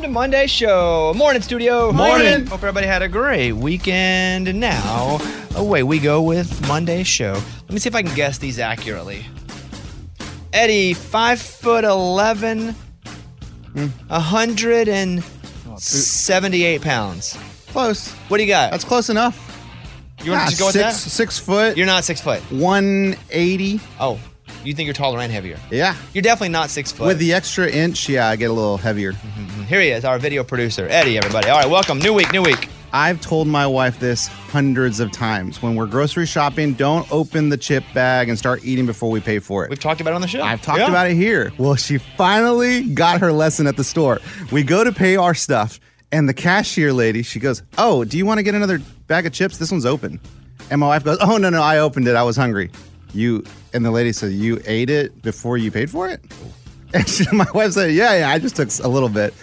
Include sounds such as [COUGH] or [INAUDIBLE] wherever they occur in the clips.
Welcome to Monday show. Morning, studio. Morning. Hope everybody had a great weekend. And now, away we go with Monday show. Let me see if I can guess these accurately. Eddie, five foot eleven, hmm. a hundred and oh, seventy-eight pounds. Close. What do you got? That's close enough. you want to just go with that? Six foot, You're not six foot. 180. Oh, you think you're taller and heavier? Yeah. You're definitely not six foot. With the extra inch, yeah, I get a little heavier. Mm-hmm, mm-hmm. Here he is, our video producer, Eddie. Everybody. All right, welcome. New week. New week. I've told my wife this hundreds of times. When we're grocery shopping, don't open the chip bag and start eating before we pay for it. We've talked about it on the show. I've talked Yeah. about it here. Well, she finally got her lesson at the store. We go to pay our stuff, and the cashier lady, she goes, Oh, do you want to get another bag of chips? This one's open. And my wife goes, Oh, no, no, I opened it. I was hungry. You, and the lady said, You ate it before you paid for it? And she, [LAUGHS] my wife said, Yeah, yeah, I just took a little bit.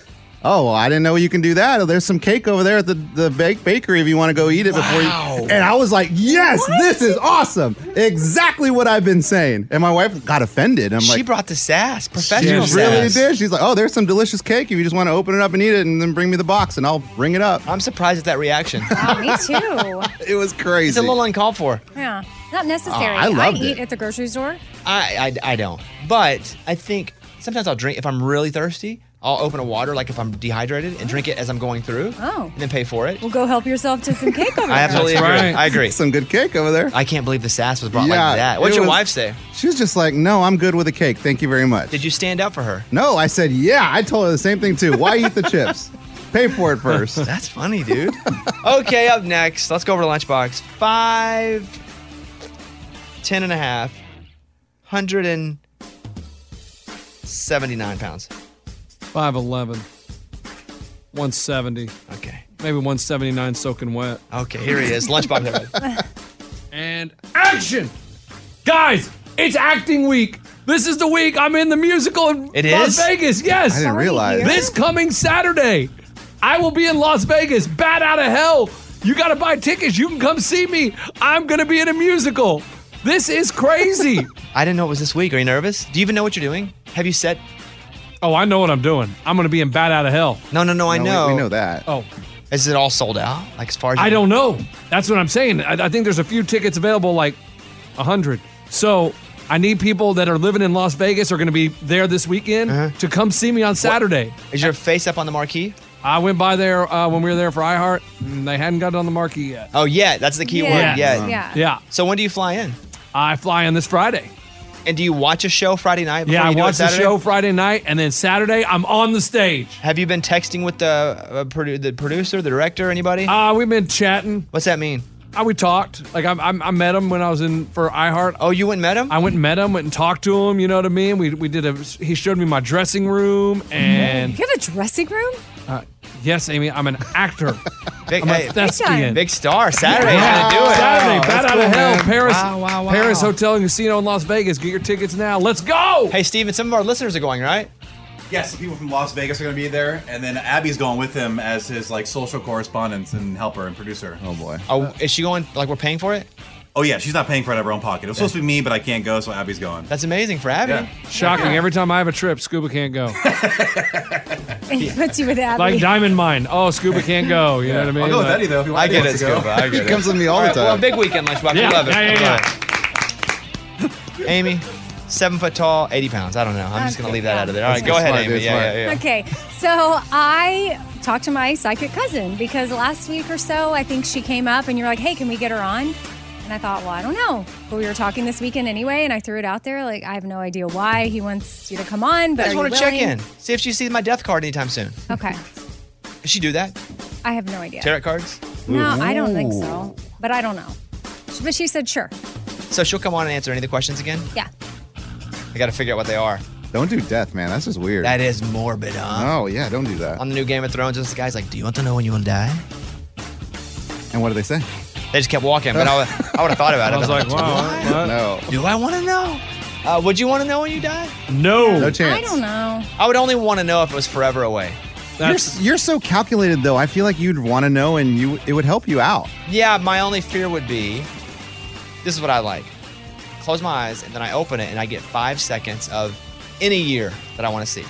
Oh, well, I didn't know you can do that. Oh, there's some cake over there at the, the bake bakery if you want to go eat it before Wow. you. And I was like, Yes, this is awesome. Exactly what I've been saying. And my wife got offended. I'm like she brought the sass, professional she professional really sass. did. She's like, oh, there's some delicious cake. If you just want to open it up and eat it, and then bring me the box, and I'll bring it up. I'm surprised at that reaction. Wow, me too. [LAUGHS] It was crazy. it's a little uncalled for. Yeah, not necessary. Oh, I loved eat at the grocery store. I, I I don't, but I think sometimes I'll drink if I'm really thirsty. I'll open a water like if I'm dehydrated and drink it as I'm going through. Oh. and then pay for it. Well, go help yourself to some cake [LAUGHS] over there. I absolutely there. agree. I agree. Some good cake over there. I can't believe the sass was brought Yeah, like that. What'd your was- wife say? She was just like, no, I'm good with a cake. Thank you very much. Did you stand up for her? No, I said, yeah. I told her the same thing too. Why eat the chips? Pay for it [LAUGHS] first. That's funny, dude. okay, up next, let's go over to Lunchbox. Five, ten and a half, hundred and seventy-nine pounds. 5'11, 170, Okay. maybe 179 soaking wet. Okay, here he is. Lunchbox, everybody. [LAUGHS] And action! Guys, it's acting week. This is the week I'm in the musical in It Las is? Vegas. Yes. I didn't realize. This coming Saturday, I will be in Las Vegas. Bat out of hell. You got to buy tickets. You can come see me. I'm going to be in a musical. This is crazy. [LAUGHS] I didn't know it was this week. Are you nervous? Do you even know what you're doing? Have you set? oh, I know what I'm doing. I'm going to be in Bat out of hell. No, no, no. I No, know. We, know that. Oh, Is it all sold out? Like as far as I don't know. That's what I'm saying. I, I think there's a few tickets available, like a hundred. So I need people that are living in Las Vegas are going to be there this weekend Uh-huh. to come see me on Saturday. Is your face up on the marquee? I went by there uh, when we were there for iHeart, and they hadn't got it on the marquee yet. Oh, yeah. That's the key word. Yeah. Yeah. Yeah. So when do you fly in? I fly in this Friday. And do you watch a show Friday night? Before Yeah, I you do it the show Friday night, and then Saturday I'm on the stage. Have you been texting with the uh, produ- the producer, the director, anybody? Uh, we've been chatting. What's that mean? Uh, we talked. Like I, I, I met him when I was in for iHeart. Oh, you went and met him? I went and met him. Went and talked to him. You know what I mean? We we did a. He showed me my dressing room, and You have a dressing room? Yes, Amy, I'm an actor. [LAUGHS] Big, I'm a hey, thespian. big star. Saturday, Yeah. how to do it. Saturday, oh, bat out cool, of hell, man. Paris, Wow, wow, wow. Paris Hotel and Casino in Las Vegas. Get your tickets now. Let's go. Hey, Steven, some of our listeners are going, right? Yes, some people from Las Vegas are going to be there, and then Abby's going with him as his like social correspondent and helper and producer. Oh boy. Oh, is she going? Like we're paying for it? Oh yeah, she's not paying for it out of her own pocket. It was supposed to be me, but I can't go, so Abby's going. That's amazing for Abby. Yeah. Shocking. Every time I have a trip, Scuba can't go. [LAUGHS] And he puts you with Abby. like Diamond Mine. Oh, Scuba can't go. You know what I mean? I'll go with Eddie though. If you want I get it, to go. Scuba. I get He it. comes with me all the time. Well, time. big weekend lunchbox. Yeah, we love it. yeah, yeah, yeah. Amy, seven foot tall, 80 pounds. I don't know. I'm just going to leave that out of there. All right, That's go ahead, smart, Amy. Yeah, yeah, yeah. Okay, so I talked to my psychic cousin because last week or so, I think she came up and you're like, hey, can we get her on? And I thought, well, I don't know. But we were talking this weekend anyway, and I threw it out there. Like, I have no idea why he wants you to come on, but I just want to check in. See if she sees my death card anytime soon. Okay, Does she do that? I have no idea. Tarot cards? No, I don't think so, but I don't know. But she said, sure. So she'll come on and answer any of the questions again? Yeah. I got to figure out what they are. Don't do death, man. That's just weird. That is morbid, huh? oh yeah, don't do that. On the new Game of Thrones, this guy's like, Do you want to know when you will die? And what do they say? They just kept walking, but I would, [LAUGHS] I would have thought about it. I was like, wow. what? No. Do I want to know? Uh, would you want to know when you die? No. No chance. I don't know. I would only want to know if it was forever away. You're, That's you're so calculated though. I feel like you'd want to know, and you it would help you out. Yeah, my only fear would be this is what I like. Close my eyes and then I open it and I get five seconds of any year that I want to see.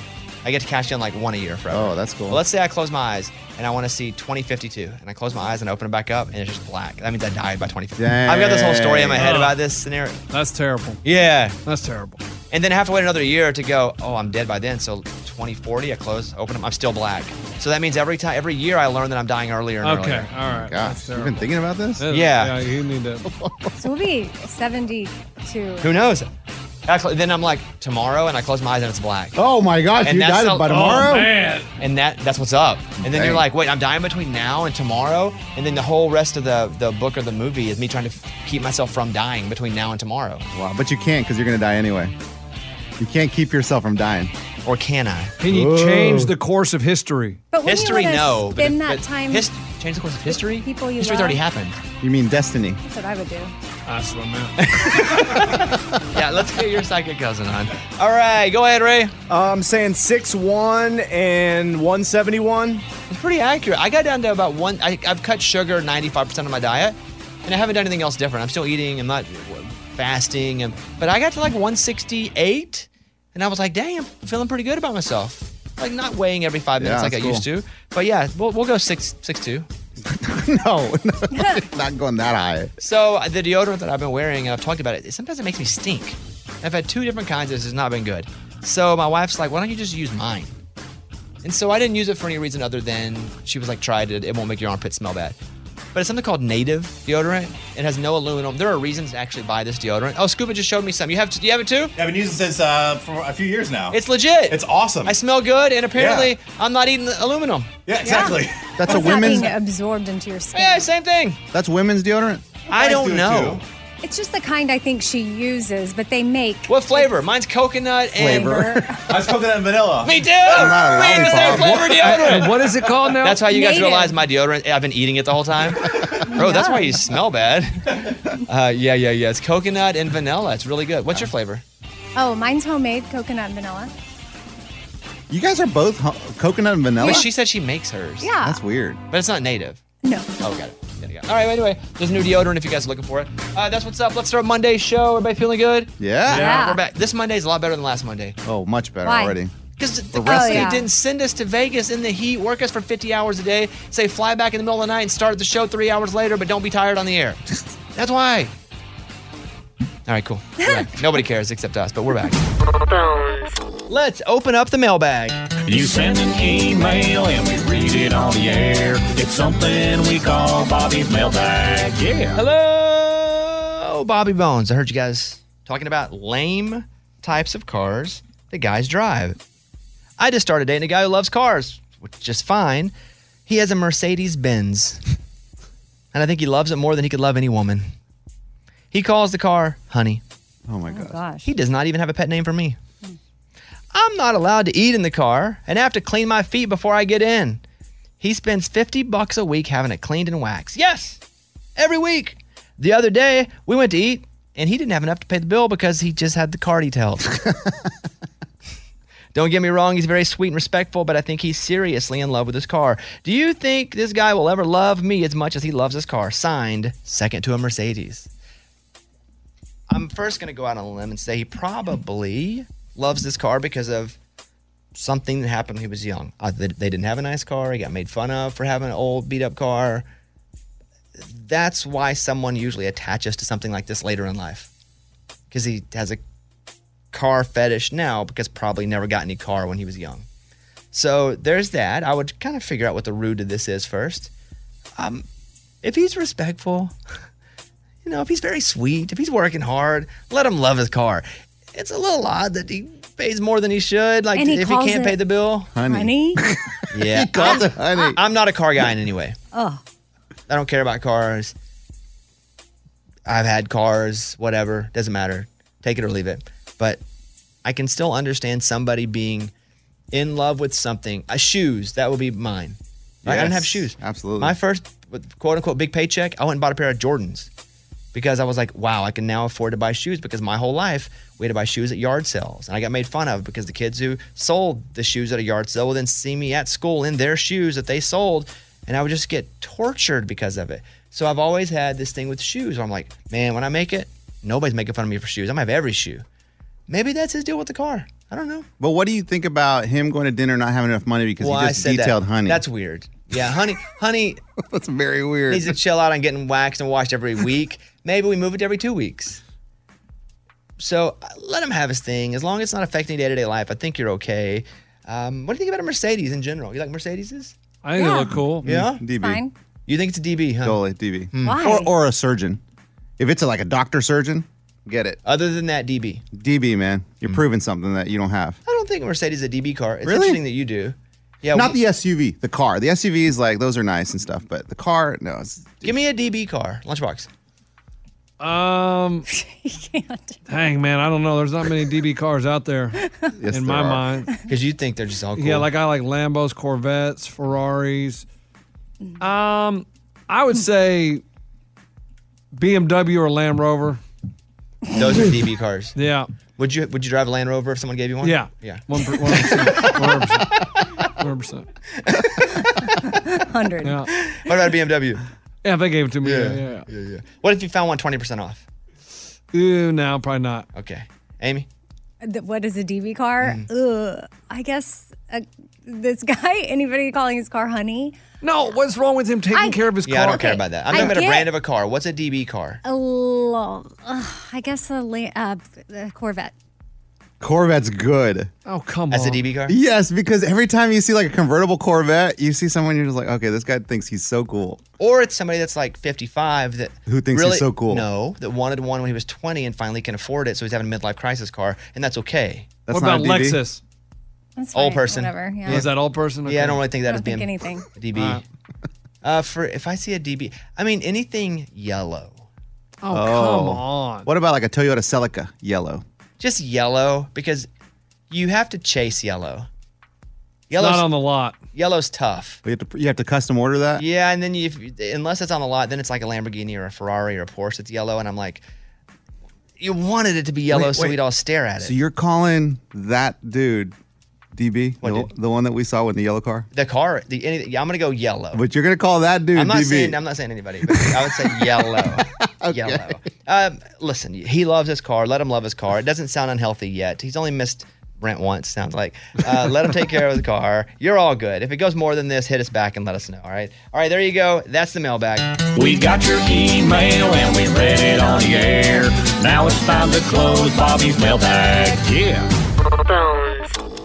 I get to cash in like one a year forever. Oh, that's cool. Well, let's say I close my eyes and I want to see 2052, and I close my eyes and open it back up, and it's just black. That means I died by 2050. I've got this whole story in my head Dang. about this scenario. that's terrible. Yeah, That's terrible. and then I have to wait another year to go. Oh, I'm dead by then. So 2040, I close, open them, I'm still black. So that means every time, every year, I learn that I'm dying earlier and Okay. earlier. All right. Gosh, That's you've been thinking about this? That- Yeah. Yeah. You need to. [LAUGHS] So we'll be 72. Who knows? Actually, then I'm like tomorrow, and I close my eyes and it's black. Oh my gosh, And you that's died the- by oh, tomorrow? man. and that that's what's up. And then Dang. you're like, wait, I'm dying between now and tomorrow, and then the whole rest of the the book or the movie is me trying to f- keep myself from dying between now and tomorrow. Wow, but you can't because you're gonna die anyway. You can't keep yourself from dying. Or can I? Can you Whoa. change the course of history? But when History, you wanna no. but spend if- that but time, hist- change the course of history. people you History's love. already happened. You mean destiny? that's what I would do. That's what I. Yeah, let's get your psychic cousin on. All right, go ahead, Ray. I'm saying six one and 171. It's pretty accurate. I got down to about one. I, I've cut sugar 95% of my diet, and I haven't done anything else different. I'm still eating. I'm not fasting, and but I got to like 168, and I was like, dang, I'm feeling pretty good about myself. Like not weighing every five Yeah, minutes like I that's used to. But yeah, we'll, we'll go six six two. [LAUGHS] no, no, [LAUGHS] not going that high. So the deodorant that I've been wearing, and I've talked about it, sometimes it makes me stink. I've had two different kinds. This has not been good. So my wife's like, why don't you just use mine? And so I didn't use it for any reason other than she was like, try it. It won't make your armpit smell bad. But it's something called native deodorant. It has no aluminum. There are reasons to actually buy this deodorant. Oh, Scuba just showed me some. You have? Do you have it too? Yeah, I've been using it since uh, for a few years now. It's legit. It's awesome. I smell good, and apparently I'm not eating the aluminum. yeah, exactly. That's a It's not women's. being absorbed into your skin. Yeah, same thing. That's women's deodorant. I do don't it know. too. It's just the kind I think she uses, but they make What flavor? Mine's coconut and Flavor. I was coconut and vanilla. Me too. not a We have the same lollipop. flavor deodorant. What is it called now? That's how you guys Native. realize my deodorant. I've been eating it the whole time. [LAUGHS] Bro, that's why you smell bad. Uh, yeah, yeah, yeah. It's coconut and vanilla. It's really good. What's your flavor? Oh, mine's homemade, coconut and vanilla. You guys are both ho- coconut and vanilla. Wait, she said she makes hers. Yeah. That's weird. But it's not native. No. Oh, got it. Got it, got. All right, anyway, there's new deodorant if you guys are looking for it. Uh, that's what's up. Let's start Monday's show. Everybody feeling good? Yeah. Yeah. We're back. This Monday's a lot better than last Monday. Oh, much better Why? already. Because the We're company resting. didn't send us to Vegas in the heat, work us for 50 hours a day, say fly back in the middle of the night and start the show three hours later, but don't be tired on the air. [LAUGHS] That's why. All right, cool. We're back. [LAUGHS] Nobody cares except us, but we're back. Bones. Let's open up the mailbag. You send an email and we read it on the air. It's something we call Bobby's mailbag. Yeah. Hello, Bobby Bones. I heard you guys talking about lame types of cars that guys drive. I just started dating a guy who loves cars, which is just fine. He has a Mercedes Benz, [LAUGHS] and I think he loves it more than he could love any woman. He calls the car honey. Oh my oh, god. Gosh. He does not even have a pet name for me. I'm not allowed to eat in the car and have to clean my feet before I get in. He spends 50 bucks a week having it cleaned and waxed. Yes, every week. The other day, we went to eat and he didn't have enough to pay the bill because he just had the car detailed. [LAUGHS] Don't get me wrong, he's very sweet and respectful, but I think he's seriously in love with his car. Do you think this guy will ever love me as much as he loves his car? Signed, second to a Mercedes. I'm first going to go out on a limb and say he probably loves this car because of something that happened when he was young. Uh, they, they didn't have a nice car. He got made fun of for having an old, beat up car. That's why someone usually attaches to something like this later in life because he has a car fetish now because probably never got any car when he was young. So there's that. I would kind of figure out what the root of this is first. Um, if he's respectful, you know, if he's very sweet, if he's working hard, let him love his car. It's a little odd that he pays more than he should. Like And he if he calls can't it pay the bill, Honey? [LAUGHS] yeah, He called I'm, it honey. I'm not a car guy in any way. [LAUGHS] Oh, I don't care about cars. I've had cars, whatever, doesn't matter. Take it or leave it. But I can still understand somebody being in love with something. Uh, shoes, that would be mine. Right? I didn't have Yes, shoes. absolutely. My first quote unquote big paycheck, I went and bought a pair of Jordans because I was like, wow, I can now afford to buy shoes because my whole life we had to buy shoes at yard sales. And I got made fun of because the kids who sold the shoes at a yard sale would then see me at school in their shoes that they sold. And I would just get tortured because of it. So I've always had this thing with shoes where I'm like, man, when I make it, nobody's making fun of me for shoes. I'm gonna have every shoe. Maybe that's his deal with the car. I don't know. But what do you think about him going to dinner and not having enough money because Well, he just said that. detailed honey? That's weird. Yeah, honey, honey [LAUGHS] That's very weird. needs to chill out on getting waxed and washed every week. Maybe we move it to every two weeks. So uh, let him have his thing. As long as it's not affecting day to day life, I think you're okay. Um, what do you think about a Mercedes in general? You like Mercedeses? I think they look cool. Yeah? DB. fine. You think it's a DB, huh? Totally DB. Why? Or, or a surgeon. If it's a, like a doctor surgeon, get it. Other than that, DB. DB, man. Hmm. You're proving something that you don't have. I don't think a Mercedes is a DB car. It's Really? interesting that you do. Yeah. Not we- the SUV, the car. The SUV is like, those are nice and stuff, but the car, no. It's, Give me a DB car, lunchbox. Um, [LAUGHS] dang man, I don't know. There's not many DB cars out there [LAUGHS] Yes, in there my are. mind. Because you think they're just all cool. Yeah, like I like Lambos, Corvettes, Ferraris. Um, I would say BMW or Land Rover. Those are DB cars. [LAUGHS] Yeah, Would you Would you drive a Land Rover if someone gave you one? yeah, Yeah. one one percent, one percent, one percent. 100. Yeah, What about a BMW? Yeah. They gave it to me, yeah, yeah. yeah, yeah. What if you found one 20% off? Ooh, no, probably not. Okay. Amy? The- What is a DB car? Mm. Ugh. I guess uh, this [LAUGHS] guy, anybody calling his car honey? No, what's wrong with him taking I- care of his car? Yeah, I don't care about that. I'm I talking about a get- brand of a car. What's a DB car? A lo- ugh, I guess a, la- uh, a Corvette. Corvette's good. Oh, come That's on. a DB car? Yes, because every time you see like a convertible Corvette, you see someone, you're just like, okay, this guy thinks he's so cool. Or it's somebody that's like 55 that Who thinks he's really, so cool. No, that wanted one when he was 20 and finally can afford it, so he's having a midlife crisis car, and that's okay. That's what not about a DB. Lexus? That's Old fine, person. Whatever. Yeah. Is that old person? Yeah, I don't really think I that don't think being anything. a DB. Uh, for if I see a DB, I mean anything yellow, Oh, Oh. come on. What about like a Toyota Celica yellow? Just yellow because you have to chase yellow. It's Yellow's, not on the lot. yellow's tough. You have to, you have to custom order that? Yeah, and then you, if, unless it's on the lot, then it's like a Lamborghini or a Ferrari or a Porsche It's yellow, and I'm like, you wanted it to be yellow Wait, so wait. we'd all stare at it. So you're calling that dude DB? What the, dude? the one that we saw with the yellow car? the car, the any, yeah, I'm gonna go yellow. But you're going to call that dude I'm not DB. saying I'm not saying anybody, but I would say [LAUGHS] yellow. Yellow. Um, listen, he loves his car. Let him love his car. It doesn't sound unhealthy yet. He's only missed rent once. Sounds like. Uh, let him take care of the car. You're all good. If it goes more than this, hit us back and let us know. All right. All right. There you go. That's the mailbag. We got your email and we read it on the air. Now it's time to close Bobby's mailbag. Yeah.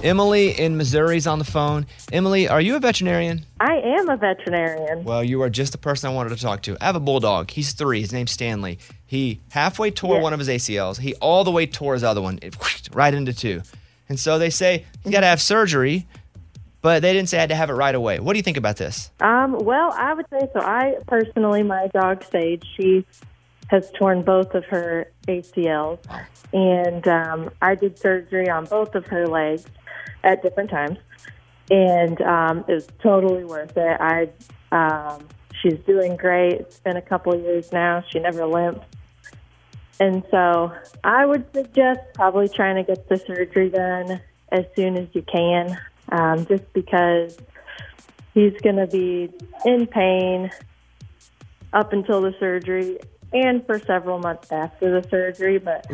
Emily in Missouri's on the phone. Emily, are you a veterinarian? I am a veterinarian. Well, you are just the person I wanted to talk to. I have a bulldog. He's three. His name's Stanley. He halfway tore Yeah. one of his ACLs. He all the way tore his other one, it, [SNIFFS] right into two. And so they say he's got to have surgery, but they didn't say I had to have it right away. What do you think about this? Um, well, I would say so. I personally, my dog Sage, she has torn both of her ACLs, and um, I did surgery on both of her legs at different times, and um, it was totally worth it. I, um, she's doing great. It's been a couple of years now. She never limps. And so I would suggest probably trying to get the surgery done as soon as you can, um, just because he's going to be in pain up until the surgery and for several months after the surgery. But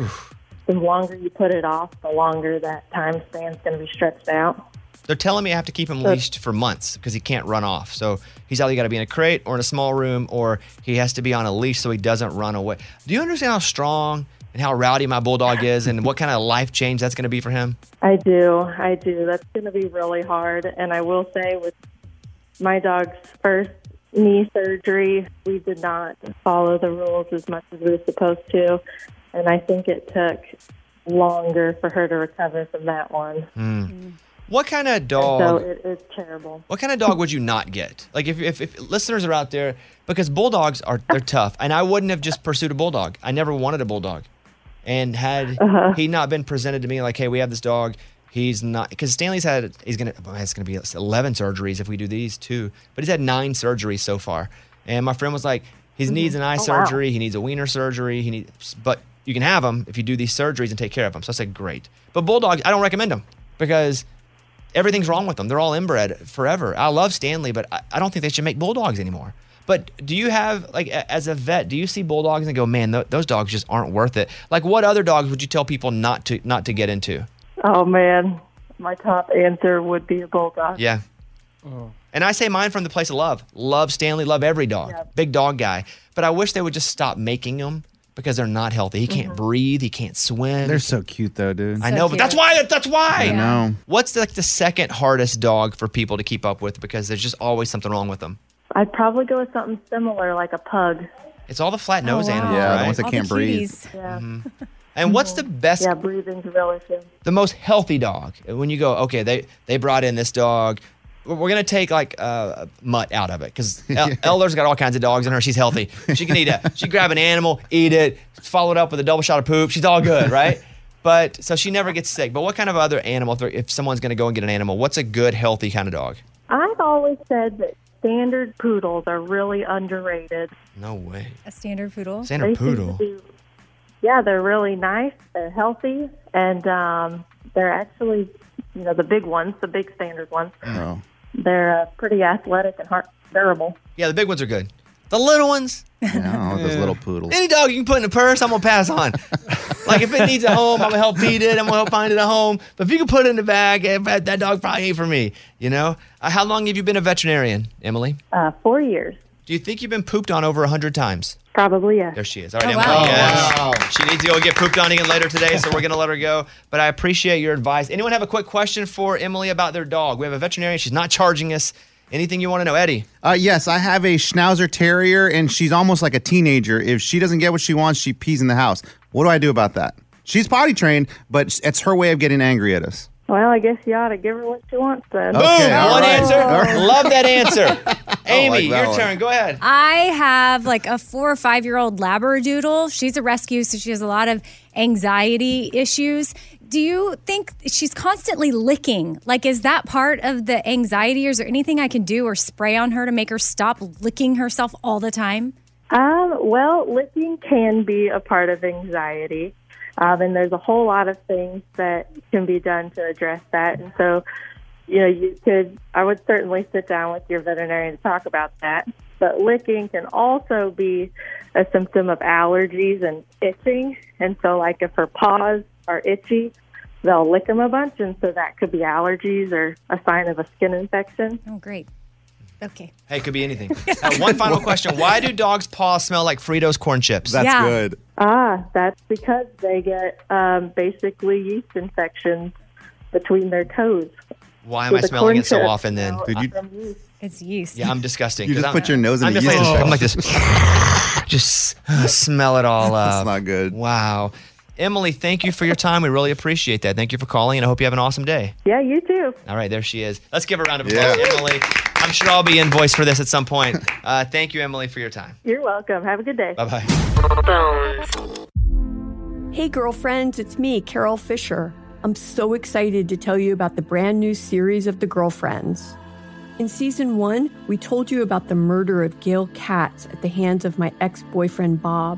the longer you put it off, the longer that time span's going to be stretched out. They're telling me I have to keep him leashed for months because he can't run off. So he's either got to be in a crate or in a small room, or he has to be on a leash so he doesn't run away. Do you understand how strong and how rowdy my bulldog is, and what kind of life change that's going to be for him? I do. I do. That's going to be really hard. And I will say, with my dog's first knee surgery, we did not follow the rules as much as we were supposed to. And I think it took longer for her to recover from that one. Hmm. What kind of dog? So dog? it is terrible. What kind of dog would you not get? Like if, if, if listeners are out there, because bulldogs are they're tough, and I wouldn't have just pursued a bulldog. I never wanted a bulldog, and had Uh-huh. he not been presented to me like, hey, we have this dog, he's not because Stanley's had he's gonna well, it's gonna be eleven surgeries if we do these two, but he's had nine surgeries so far, and my friend was like, he needs an eye Oh, wow. surgery, he needs a wiener surgery, he needs, but you can have them if you do these surgeries and take care of them. So I said, great, but bulldogs, I don't recommend them because everything's wrong with them. They're all inbred forever. I love Stanley, but I, I don't think they should make bulldogs anymore. But do you have like a- as a vet, do you see bulldogs and go, man, th- those dogs just aren't worth it? Like, what other dogs would you tell people not to not to get into? Oh, man. My top answer would be a bulldog. Yeah. Oh. And I say mine from the place of love. Love Stanley, love every dog. Big dog guy. But I wish they would just stop making them because they're not healthy. He can't mm-hmm. breathe. He can't swim. They're so cute though, dude. I know, but that's why. That's why. I know. What's like the second hardest dog for people to keep up with because there's just always something wrong with them? I'd probably go with something similar, like a pug. It's all the flat nose oh, wow. animals, Yeah, the right? ones that All the can't breathe. cuties. Mm-hmm. Yeah. [LAUGHS] And what's the mm-hmm. best, Yeah, breathing's a real issue. the most healthy dog? When you go, okay, they they brought in this dog. We're we're gonna take like uh, Mutt out of it because [LAUGHS] Elder's got all kinds of dogs in her. She's healthy. She can eat it. [LAUGHS] She grab an animal, eat it, follow it up with a double shot of poop. She's all good, right? [LAUGHS] But so she never gets sick. But what kind of other animal? If, if someone's gonna go and get an animal, what's a good healthy kind of dog? I've always said that standard poodles are really underrated. No way. A standard poodle. They poodle. be- yeah, they're really nice. They're healthy, and um, they're actually, you know, the big ones, the big standard ones. Oh. They're uh, pretty athletic and hard, durable. Yeah, the big ones are good. The little ones, Yeah, I don't want those little poodles. any dog you can put in a purse, I'm gonna pass on. like if it needs a home, I'm gonna help feed it. I'm gonna help find it a home. But if you can put it in the bag, eh, that that dog probably ain't for me. You know? Uh, how long have you been a veterinarian, Emily? Uh, four years, Do you think you've been pooped on over a hundred times? Probably. Yeah. There she is. All right, Oh, Emily. wow. Yes. She needs to go get pooped on again later today, so we're going to let her go. But I appreciate your advice. Anyone have a quick question for Emily about their dog? We have a veterinarian. She's not charging us. Anything you want to know, Eddie? Uh, yes, I have a Schnauzer Terrier, and she's almost like a teenager. If she doesn't get what she wants, she pees in the house. What do I do about that? She's potty trained, but it's her way of getting angry at us. Well, I guess you ought to give her what she wants then. Okay, Boom! all One right. answer. All right. Love that answer. [LAUGHS] Amy, like that your one. turn. Go ahead. I have like a four or five year old Labradoodle. She's a rescue, so she has a lot of anxiety issues. Do you think she's constantly licking? Like, is that part of the anxiety, or is there anything I can do or spray on her to make her stop licking herself all the time? Um, well, licking can be a part of anxiety. Um, and there's a whole lot of things that can be done to address that. And so, you know, you could, I would certainly sit down with your veterinarian to talk about that. But licking can also be a symptom of allergies and itching. And so, like, if her paws are itchy, they'll lick them a bunch. And so that could be allergies or a sign of a skin infection. Oh, great. Okay. Hey, it could be anything. [LAUGHS] Uh, one final question. Why do dogs' paws smell like Fritos corn chips? That's Yeah. good. Ah, that's because they get um, basically yeast infections between their toes. Why am I smelling it so corn chip. often then? It's yeast. Yeah, I'm disgusting. You 'cause just I'm- put your nose in I'm a yeast like, infection. I'm like this. [LAUGHS] just uh, smell it all [LAUGHS] up. That's not good. Wow. Emily, thank you for your time. We really appreciate that. Thank you for calling, and I hope you have an awesome day. Yeah, you too. All right, there she is. Let's give her a round of applause, Emily. I'm sure I'll be invoiced for this at some point. Uh, thank you, Emily, for your time. You're welcome. Have a good day. Bye bye. Hey, girlfriends, it's me, Carol Fisher. I'm so excited to tell you about the brand new series of The Girlfriends. In season one, we told you about the murder of Gail Katz at the hands of my ex boyfriend, Bob.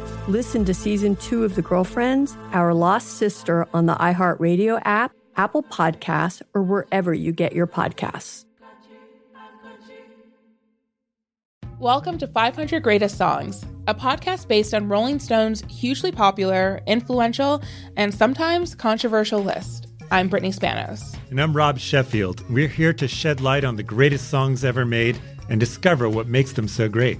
Listen to season two of The Girlfriends, Our Lost Sister on the iHeartRadio app, Apple Podcasts, or wherever you get your podcasts. Welcome to 500 Greatest Songs, a podcast based on Rolling Stone's hugely popular, influential, and sometimes controversial list. I'm Brittany Spanos. And I'm Rob Sheffield. We're here to shed light on the greatest songs ever made and discover what makes them so great.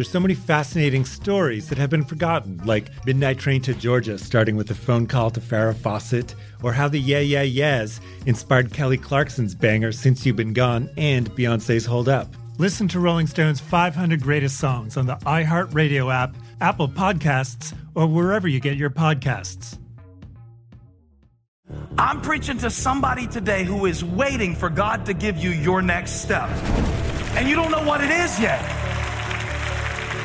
There's so many fascinating stories that have been forgotten, like Midnight Train to Georgia, starting with a phone call to Farrah Fawcett, or how the Yeah Yeah Yeahs inspired Kelly Clarkson's banger Since You've Been Gone and Beyonce's Hold Up. Listen to Rolling Stone's 500 Greatest Songs on the iHeartRadio app, Apple Podcasts, or wherever you get your podcasts. I'm preaching to somebody today who is waiting for God to give you your next step. And you don't know what it is yet.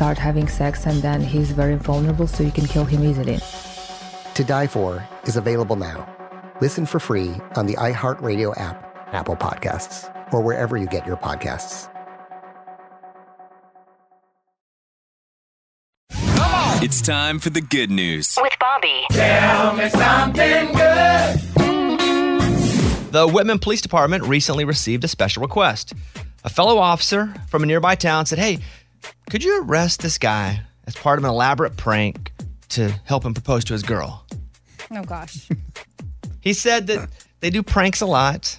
start having sex, and then he's very vulnerable, so you can kill him easily. To Die For is available now. Listen for free on the iHeartRadio app, Apple Podcasts, or wherever you get your podcasts. It's time for the good news. With Bobby. Tell me something good. The Whitman Police Department recently received a special request. A fellow officer from a nearby town said, Hey, could you arrest this guy as part of an elaborate prank to help him propose to his girl? Oh gosh. [LAUGHS] He said that they do pranks a lot,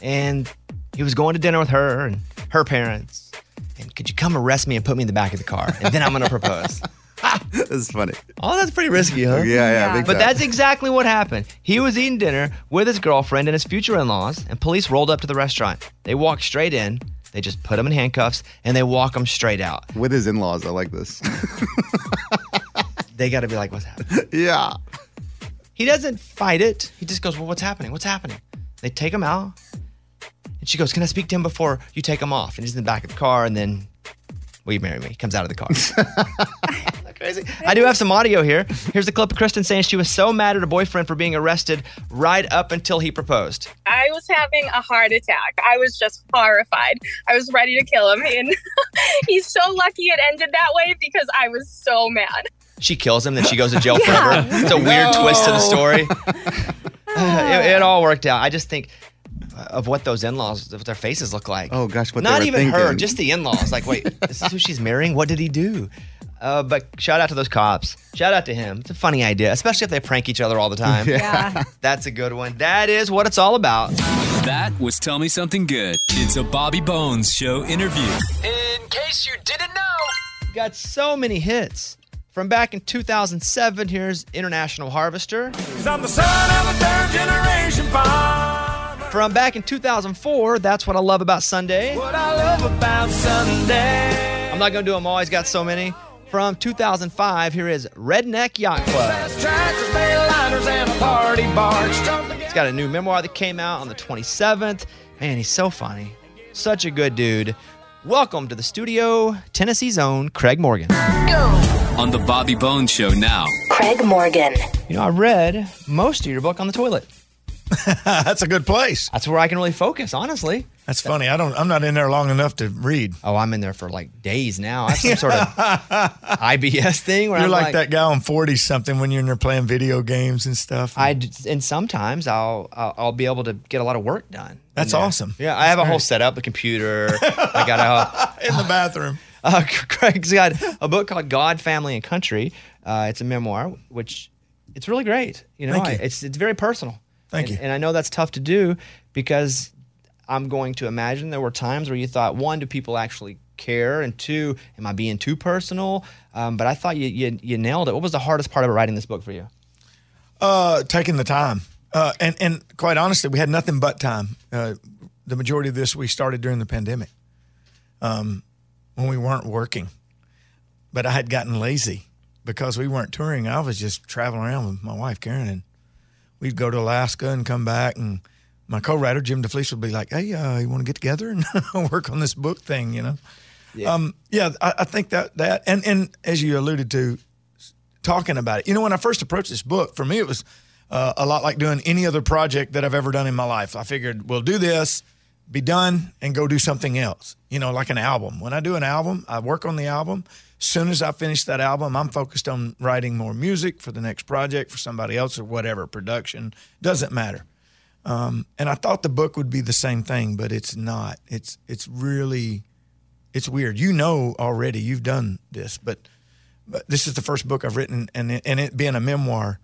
and he was going to dinner with her and her parents. And could you come arrest me and put me in the back of the car, and then I'm going to propose? [LAUGHS] That's funny. Oh, that's pretty risky, huh? Yeah, yeah, big But time. that's exactly what happened. He was eating dinner with his girlfriend and his future in laws, and police rolled up to the restaurant. They walked straight in, they just put him in handcuffs, and they walk him straight out. With his in laws, I like this. [LAUGHS] they got to be like, what's happening? yeah. He doesn't fight it. He just goes, well, what's happening? What's happening? They take him out. And she goes, can I speak to him before you take him off? And he's in the back of the car, and then, will you marry me? He comes out of the car. [LAUGHS] crazy? I do have some audio here. Here's a clip of Kristen saying she was so mad at her boyfriend for being arrested right up until he proposed. I was having a heart attack. I was just horrified. I was ready to kill him. And [LAUGHS] he's so lucky it ended that way because I was so mad. She kills him, then she goes to jail [LAUGHS] Yeah. forever. It's a weird No. twist to the story. [LAUGHS] it, it all worked out. I just think of what those in-laws, what their faces look like. Oh gosh, what they Not were even her, just the in-laws. Like, wait, this is who she's marrying? What did he do? Uh, but shout out to those cops. Shout out to him. It's a funny idea, especially if they prank each other all the time. Yeah. Yeah. [LAUGHS] That's a good one. That is what it's all about. That was Tell Me Something Good. It's a Bobby Bones Show interview. In case you didn't know, got so many hits. From back in 2007, here's International Harvester. I'm the son of a third generation farmer. From back in 2004, That's What I Love About Sunday. What I love about Sunday. I'm not going to do them all, he's got so many. From 2005, here is Redneck Yacht Club. Tractors, liners, and a party barge. He's got a new memoir that came out on the 27th. Man, he's so funny. Such a good dude. Welcome to the studio, Tennessee's own Craig Morgan. On the Bobby Bones Show now. Craig Morgan. You know, I read most of your book on the toilet. [LAUGHS] That's a good place. That's where I can really focus, honestly. That's funny. I don't. I'm not in there long enough to read. Oh, I'm in there for like days now. I have some sort of [LAUGHS] IBS thing where You're I'm like, like, that guy on 40 something when you're in there playing video games and stuff. I d- and sometimes I'll, I'll I'll be able to get a lot of work done. That's awesome. Yeah, I have a whole setup, the computer. [LAUGHS] I got a in the bathroom. Uh, Craig's got a book called God, Family, and Country. Uh, it's a memoir, which it's really great. You know, you. I- it's it's very personal. Thank And- you. And I know that's tough to do because I'm going to imagine there were times where you thought, one, do people actually care, and two, am I being too personal? Um, but I thought you, you you nailed it. What was the hardest part of writing this book for you? Uh, taking the time. Uh, and and quite honestly, we had nothing but time. Uh, the majority of this we started during the pandemic, um, when we weren't working. But I had gotten lazy because we weren't touring. I was just traveling around with my wife Karen, and we'd go to Alaska and come back. And my co-writer Jim DeFelice would be like, "Hey, uh, you want to get together and [LAUGHS] work on this book thing?" You know. Yeah. Um, yeah, I, I think that that and and as you alluded to, talking about it. You know, when I first approached this book, for me, it was uh, a lot like doing any other project that I've ever done in my life. I figured we'll do this, be done, and go do something else. You know, like an album. When I do an album, I work on the album. Soon as I finish that album, I'm focused on writing more music for the next project for somebody else or whatever production. Doesn't matter. Um, and I thought the book would be the same thing, but it's not. It's it's really it's weird. You know already. You've done this, but but this is the first book I've written, and it, and it being a memoir,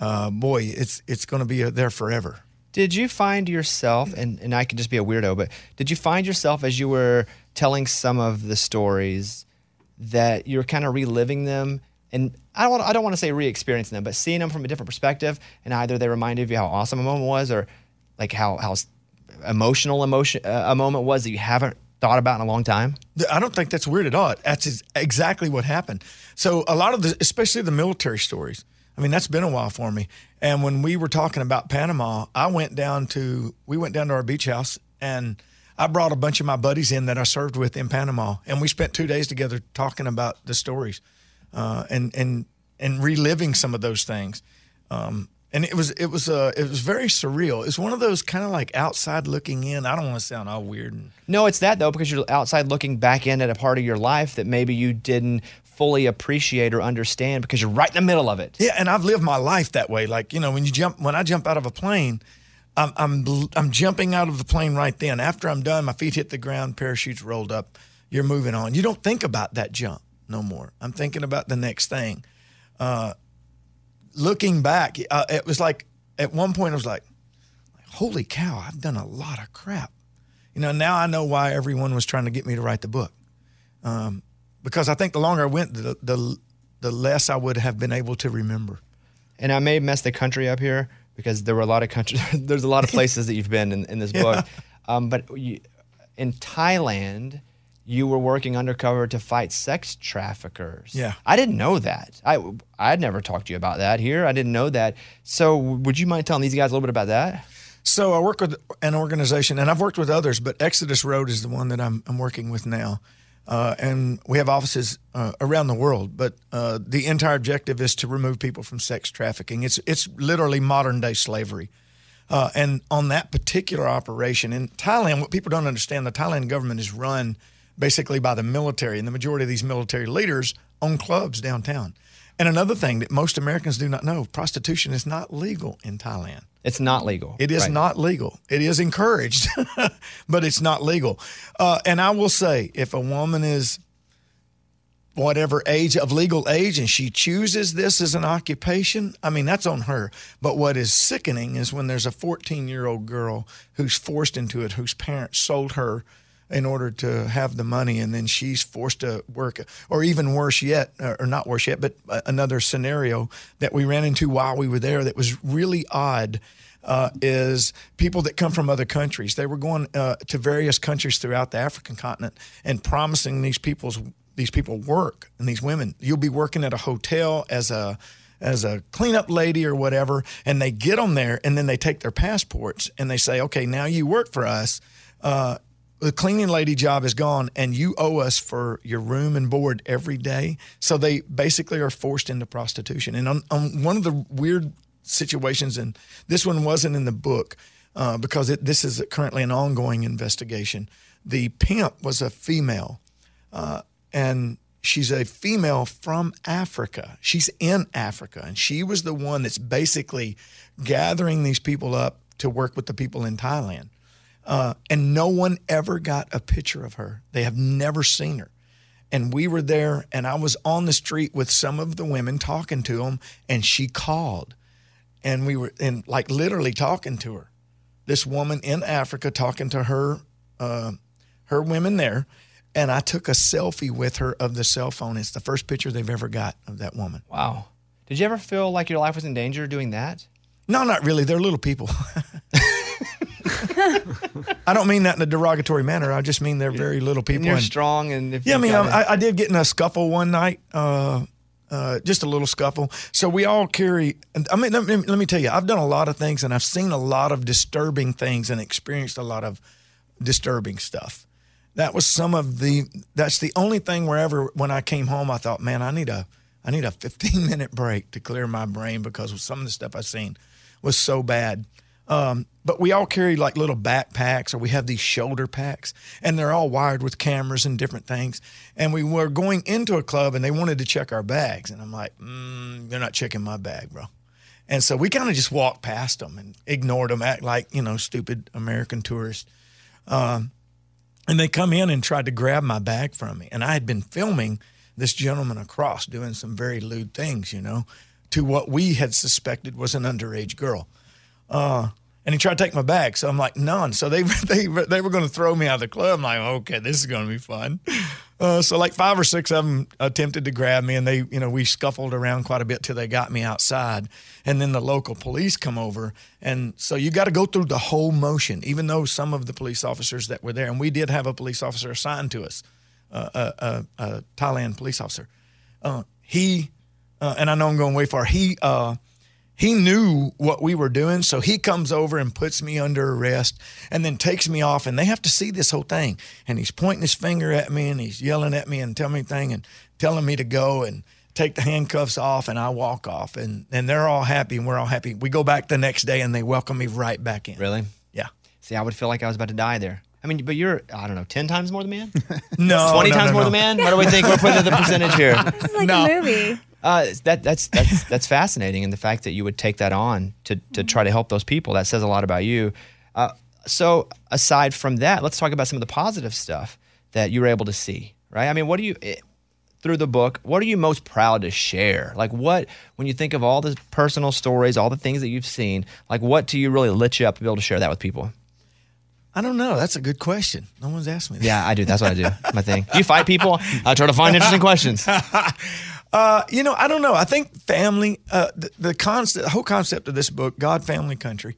uh, boy, it's it's going to be there forever. Did you find yourself, and, and I could just be a weirdo, but did you find yourself as you were telling some of the stories that you're kind of reliving them? And I don't, I don't want to say re-experiencing them, but seeing them from a different perspective, and either they reminded you how awesome a moment was, or like how how emotional emotion uh, a moment was that you haven't thought about in a long time. I don't think that's weird at all. That's exactly what happened. So a lot of the, especially the military stories. I mean, that's been a while for me. And when we were talking about Panama, I went down to we went down to our beach house and I brought a bunch of my buddies in that I served with in Panama, and we spent two days together talking about the stories, uh, and and and reliving some of those things. Um, and it was it was uh, it was very surreal. It's one of those kind of like outside looking in. I don't want to sound all weird and No, it's that though, because you're outside looking back in at a part of your life that maybe you didn't fully appreciate or understand because you're right in the middle of it. Yeah, and I've lived my life that way. Like you know, when you jump, when I jump out of a plane, I'm I'm I'm jumping out of the plane right then. After I'm done, my feet hit the ground, parachutes rolled up. You're moving on. You don't think about that jump no more. I'm thinking about the next thing. Uh, looking back, uh, it was like at one point I was like, "Holy cow! I've done a lot of crap." You know, now I know why everyone was trying to get me to write the book. Um, because I think the longer I went, the, the the less I would have been able to remember. And I may mess the country up here because there were a lot of countries. [LAUGHS] there's a lot of places that you've been in, in this [LAUGHS] book. Um, but you, in Thailand, you were working undercover to fight sex traffickers. Yeah. I didn't know that. I I had never talked to you about that here. I didn't know that. So would you mind telling these guys a little bit about that? So I work with an organization, and I've worked with others, but Exodus Road is the one that I'm, I'm working with now. Uh, and we have offices uh, around the world, but uh, the entire objective is to remove people from sex trafficking. It's it's literally modern day slavery. Uh, and on that particular operation in Thailand, what people don't understand, the Thailand government is run basically by the military, and the majority of these military leaders own clubs downtown. And another thing that most Americans do not know: prostitution is not legal in Thailand. It's not legal. It is Right. not legal. It is encouraged, [LAUGHS] but it's not legal. Uh, and I will say, if a woman is whatever age of legal age and she chooses this as an occupation, I mean, that's on her. But what is sickening is when there's a 14 year old girl who's forced into it, whose parents sold her in order to have the money, and then she's forced to work, or even worse yet, or not worse yet, but another scenario that we ran into while we were there that was really odd. Uh, is people that come from other countries. They were going uh, to various countries throughout the African continent and promising these people's these people work and these women. You'll be working at a hotel as a as a cleanup lady or whatever, and they get them there, and then they take their passports and they say, "Okay, now you work for us." Uh, the cleaning lady job is gone, and you owe us for your room and board every day. So they basically are forced into prostitution. And on, on one of the weird situations, and this one wasn't in the book uh, because it, this is currently an ongoing investigation. The pimp was a female, uh, and she's a female from Africa. She's in Africa, and she was the one that's basically gathering these people up to work with the people in Thailand. Uh, and no one ever got a picture of her. They have never seen her. And we were there, and I was on the street with some of the women talking to them, and she called. And we were, and like literally talking to her. This woman in Africa talking to her, uh, her women there. And I took a selfie with her of the cell phone. It's the first picture they've ever got of that woman. Wow. Did you ever feel like your life was in danger doing that? No, not really. They're little people. I don't mean that in a derogatory manner. I just mean they're very little people. And you're and- strong, and if yeah, I mean, I, I did get in a scuffle one night, uh, uh, just a little scuffle. So we all carry. I mean, let me, let me tell you, I've done a lot of things, and I've seen a lot of disturbing things, and experienced a lot of disturbing stuff. That was some of the. That's the only thing wherever when I came home, I thought, man, I need a, I need a [LAUGHS] 15 minute break to clear my brain because some of the stuff I've seen was so bad. Um, but we all carry like little backpacks or we have these shoulder packs and they're all wired with cameras and different things. And we were going into a club and they wanted to check our bags. And I'm like, mm, they're not checking my bag, bro. And so we kind of just walked past them and ignored them, act like, you know, stupid American tourists. Um, and they come in and tried to grab my bag from me. And I had been filming this gentleman across doing some very lewd things, you know, to what we had suspected was an underage girl. Uh, and he tried to take my bag. So I'm like, none. So they [LAUGHS] they they were going to throw me out of the club. I'm like, okay, this is going to be fun. Uh, so like five or six of them attempted to grab me, and they, you know, we scuffled around quite a bit till they got me outside. And then the local police come over, and so you got to go through the whole motion. Even though some of the police officers that were there, and we did have a police officer assigned to us, uh, a, a, a Thailand police officer. Uh, he, uh, and I know I'm going way far. He. He knew what we were doing, so he comes over and puts me under arrest and then takes me off. And they have to see this whole thing. And he's pointing his finger at me and he's yelling at me and telling me thing and telling me to go and take the handcuffs off. And I walk off. And, and they're all happy and we're all happy. We go back the next day and they welcome me right back in. Really? Yeah. See, I would feel like I was about to die there. I mean, but you're I don't know, ten times more than man. [LAUGHS] No, twenty no, times no, more no. than man. What do we think we're putting the percentage here? [LAUGHS] This is like a movie. Uh, that that's that's [LAUGHS] that's fascinating, and the fact that you would take that on to to try to help those people that says a lot about you. Uh, so aside from that, let's talk about some of the positive stuff that you were able to see. Right? I mean, what do you eh, through the book? What are you most proud to share? Like, what when you think of all the personal stories, all the things that you've seen, like what do you really lit you up to be able to share that with people? I don't know. That's a good question. No one's asked me that. Yeah, I do. That's what I do. My thing. Do you fight people? I try to find interesting [LAUGHS] questions. [LAUGHS] Uh, you know, I don't know. I think family, uh, the, the concept, the whole concept of this book, God, family, country,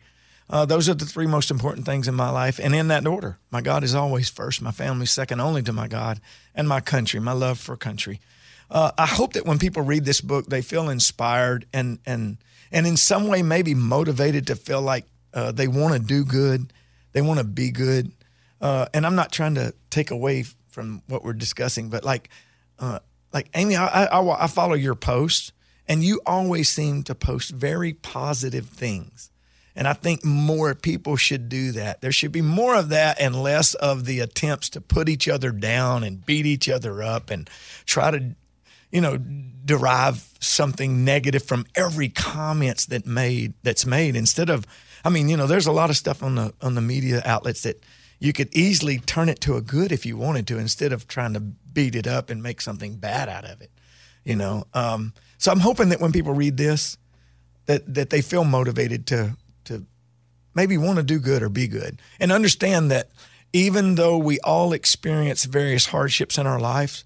uh, those are the three most important things in my life, and in that order. My God is always first. My family second only to my God, and my country, my love for country. Uh, I hope that when people read this book, they feel inspired and and and in some way maybe motivated to feel like uh, they want to do good, they want to be good. Uh, and I'm not trying to take away from what we're discussing, but like uh, like Amy, I, I, I follow your posts, and you always seem to post very positive things. And I think more people should do that. There should be more of that and less of the attempts to put each other down and beat each other up and try to, you know, derive something negative from every comments that made that's made. Instead of, I mean, you know, there's a lot of stuff on the on the media outlets that you could easily turn it to a good if you wanted to, instead of trying to beat it up and make something bad out of it. You know, um, so I'm hoping that when people read this, that that they feel motivated to to maybe want to do good or be good, and understand that even though we all experience various hardships in our lives,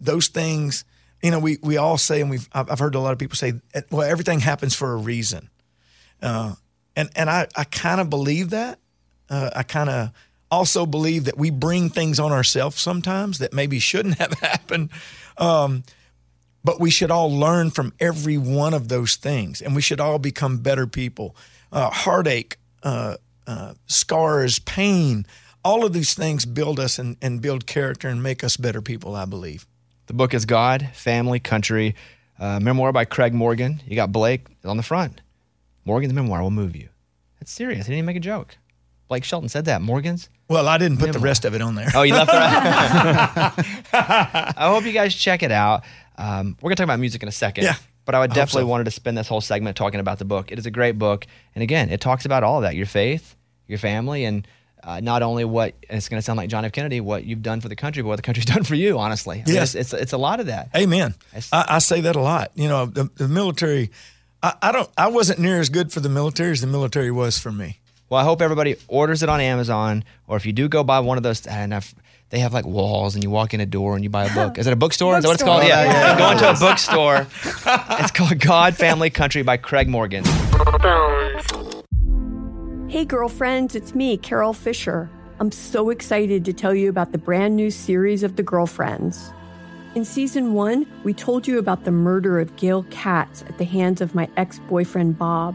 those things, you know, we we all say, and we've I've heard a lot of people say, well, everything happens for a reason, uh, and and I I kind of believe that. Uh, I kind of also believe that we bring things on ourselves sometimes that maybe shouldn't [LAUGHS] have happened. Um, but we should all learn from every one of those things, and we should all become better people. Uh, heartache, uh, uh, scars, pain, all of these things build us and, and build character and make us better people, I believe. The book is God, Family, Country, uh, memoir by Craig Morgan. You got Blake on the front. Morgan's memoir will move you. That's serious. He didn't make a joke. Blake Shelton said that. Morgan's. Well, I didn't put the rest of it on there. Oh, you left the rest. [LAUGHS] I hope you guys check it out. Um, we're gonna talk about music in a second. Yeah, But I would I definitely so. wanted to spend this whole segment talking about the book. It is a great book, and again, it talks about all of that: your faith, your family, and uh, not only what and it's going to sound like John F. Kennedy, what you've done for the country, but what the country's [LAUGHS] done for you. Honestly, I mean, Yes. it's, it's it's a lot of that. Amen. I, I say that a lot. You know, the, the military. I, I don't. I wasn't near as good for the military as the military was for me. Well, I hope everybody orders it on Amazon, or if you do go buy one of those, and if they have like walls, and you walk in a door and you buy a book. Is it a bookstore? Is that what it's called? Bookstore. Yeah, Yeah. You go into a bookstore. it's called God, Family, Country by Craig Morgan. Hey, girlfriends, it's me, Carol Fisher. I'm so excited to tell you about the brand new series of The Girlfriends. In season one, we told you about the murder of Gail Katz at the hands of my ex boyfriend Bob.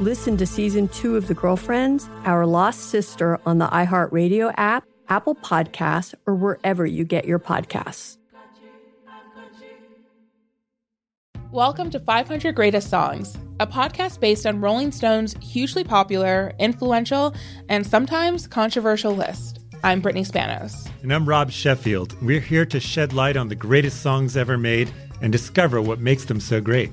Listen to season two of The Girlfriends, Our Lost Sister on the iHeartRadio app, Apple Podcasts, or wherever you get your podcasts. Welcome to 500 Greatest Songs, a podcast based on Rolling Stone's hugely popular, influential, and sometimes controversial list. I'm Brittany Spanos. And I'm Rob Sheffield. We're here to shed light on the greatest songs ever made and discover what makes them so great.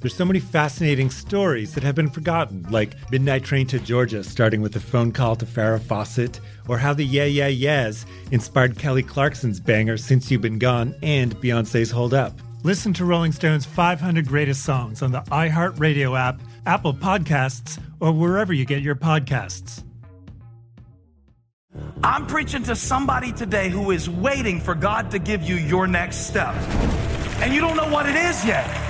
There's so many fascinating stories that have been forgotten, like Midnight Train to Georgia, starting with a phone call to Farrah Fawcett, or how the Yeah Yeah Yeahs inspired Kelly Clarkson's banger Since You've Been Gone and Beyonce's Hold Up. Listen to Rolling Stone's 500 Greatest Songs on the iHeartRadio app, Apple Podcasts, or wherever you get your podcasts. I'm preaching to somebody today who is waiting for God to give you your next step. And you don't know what it is yet.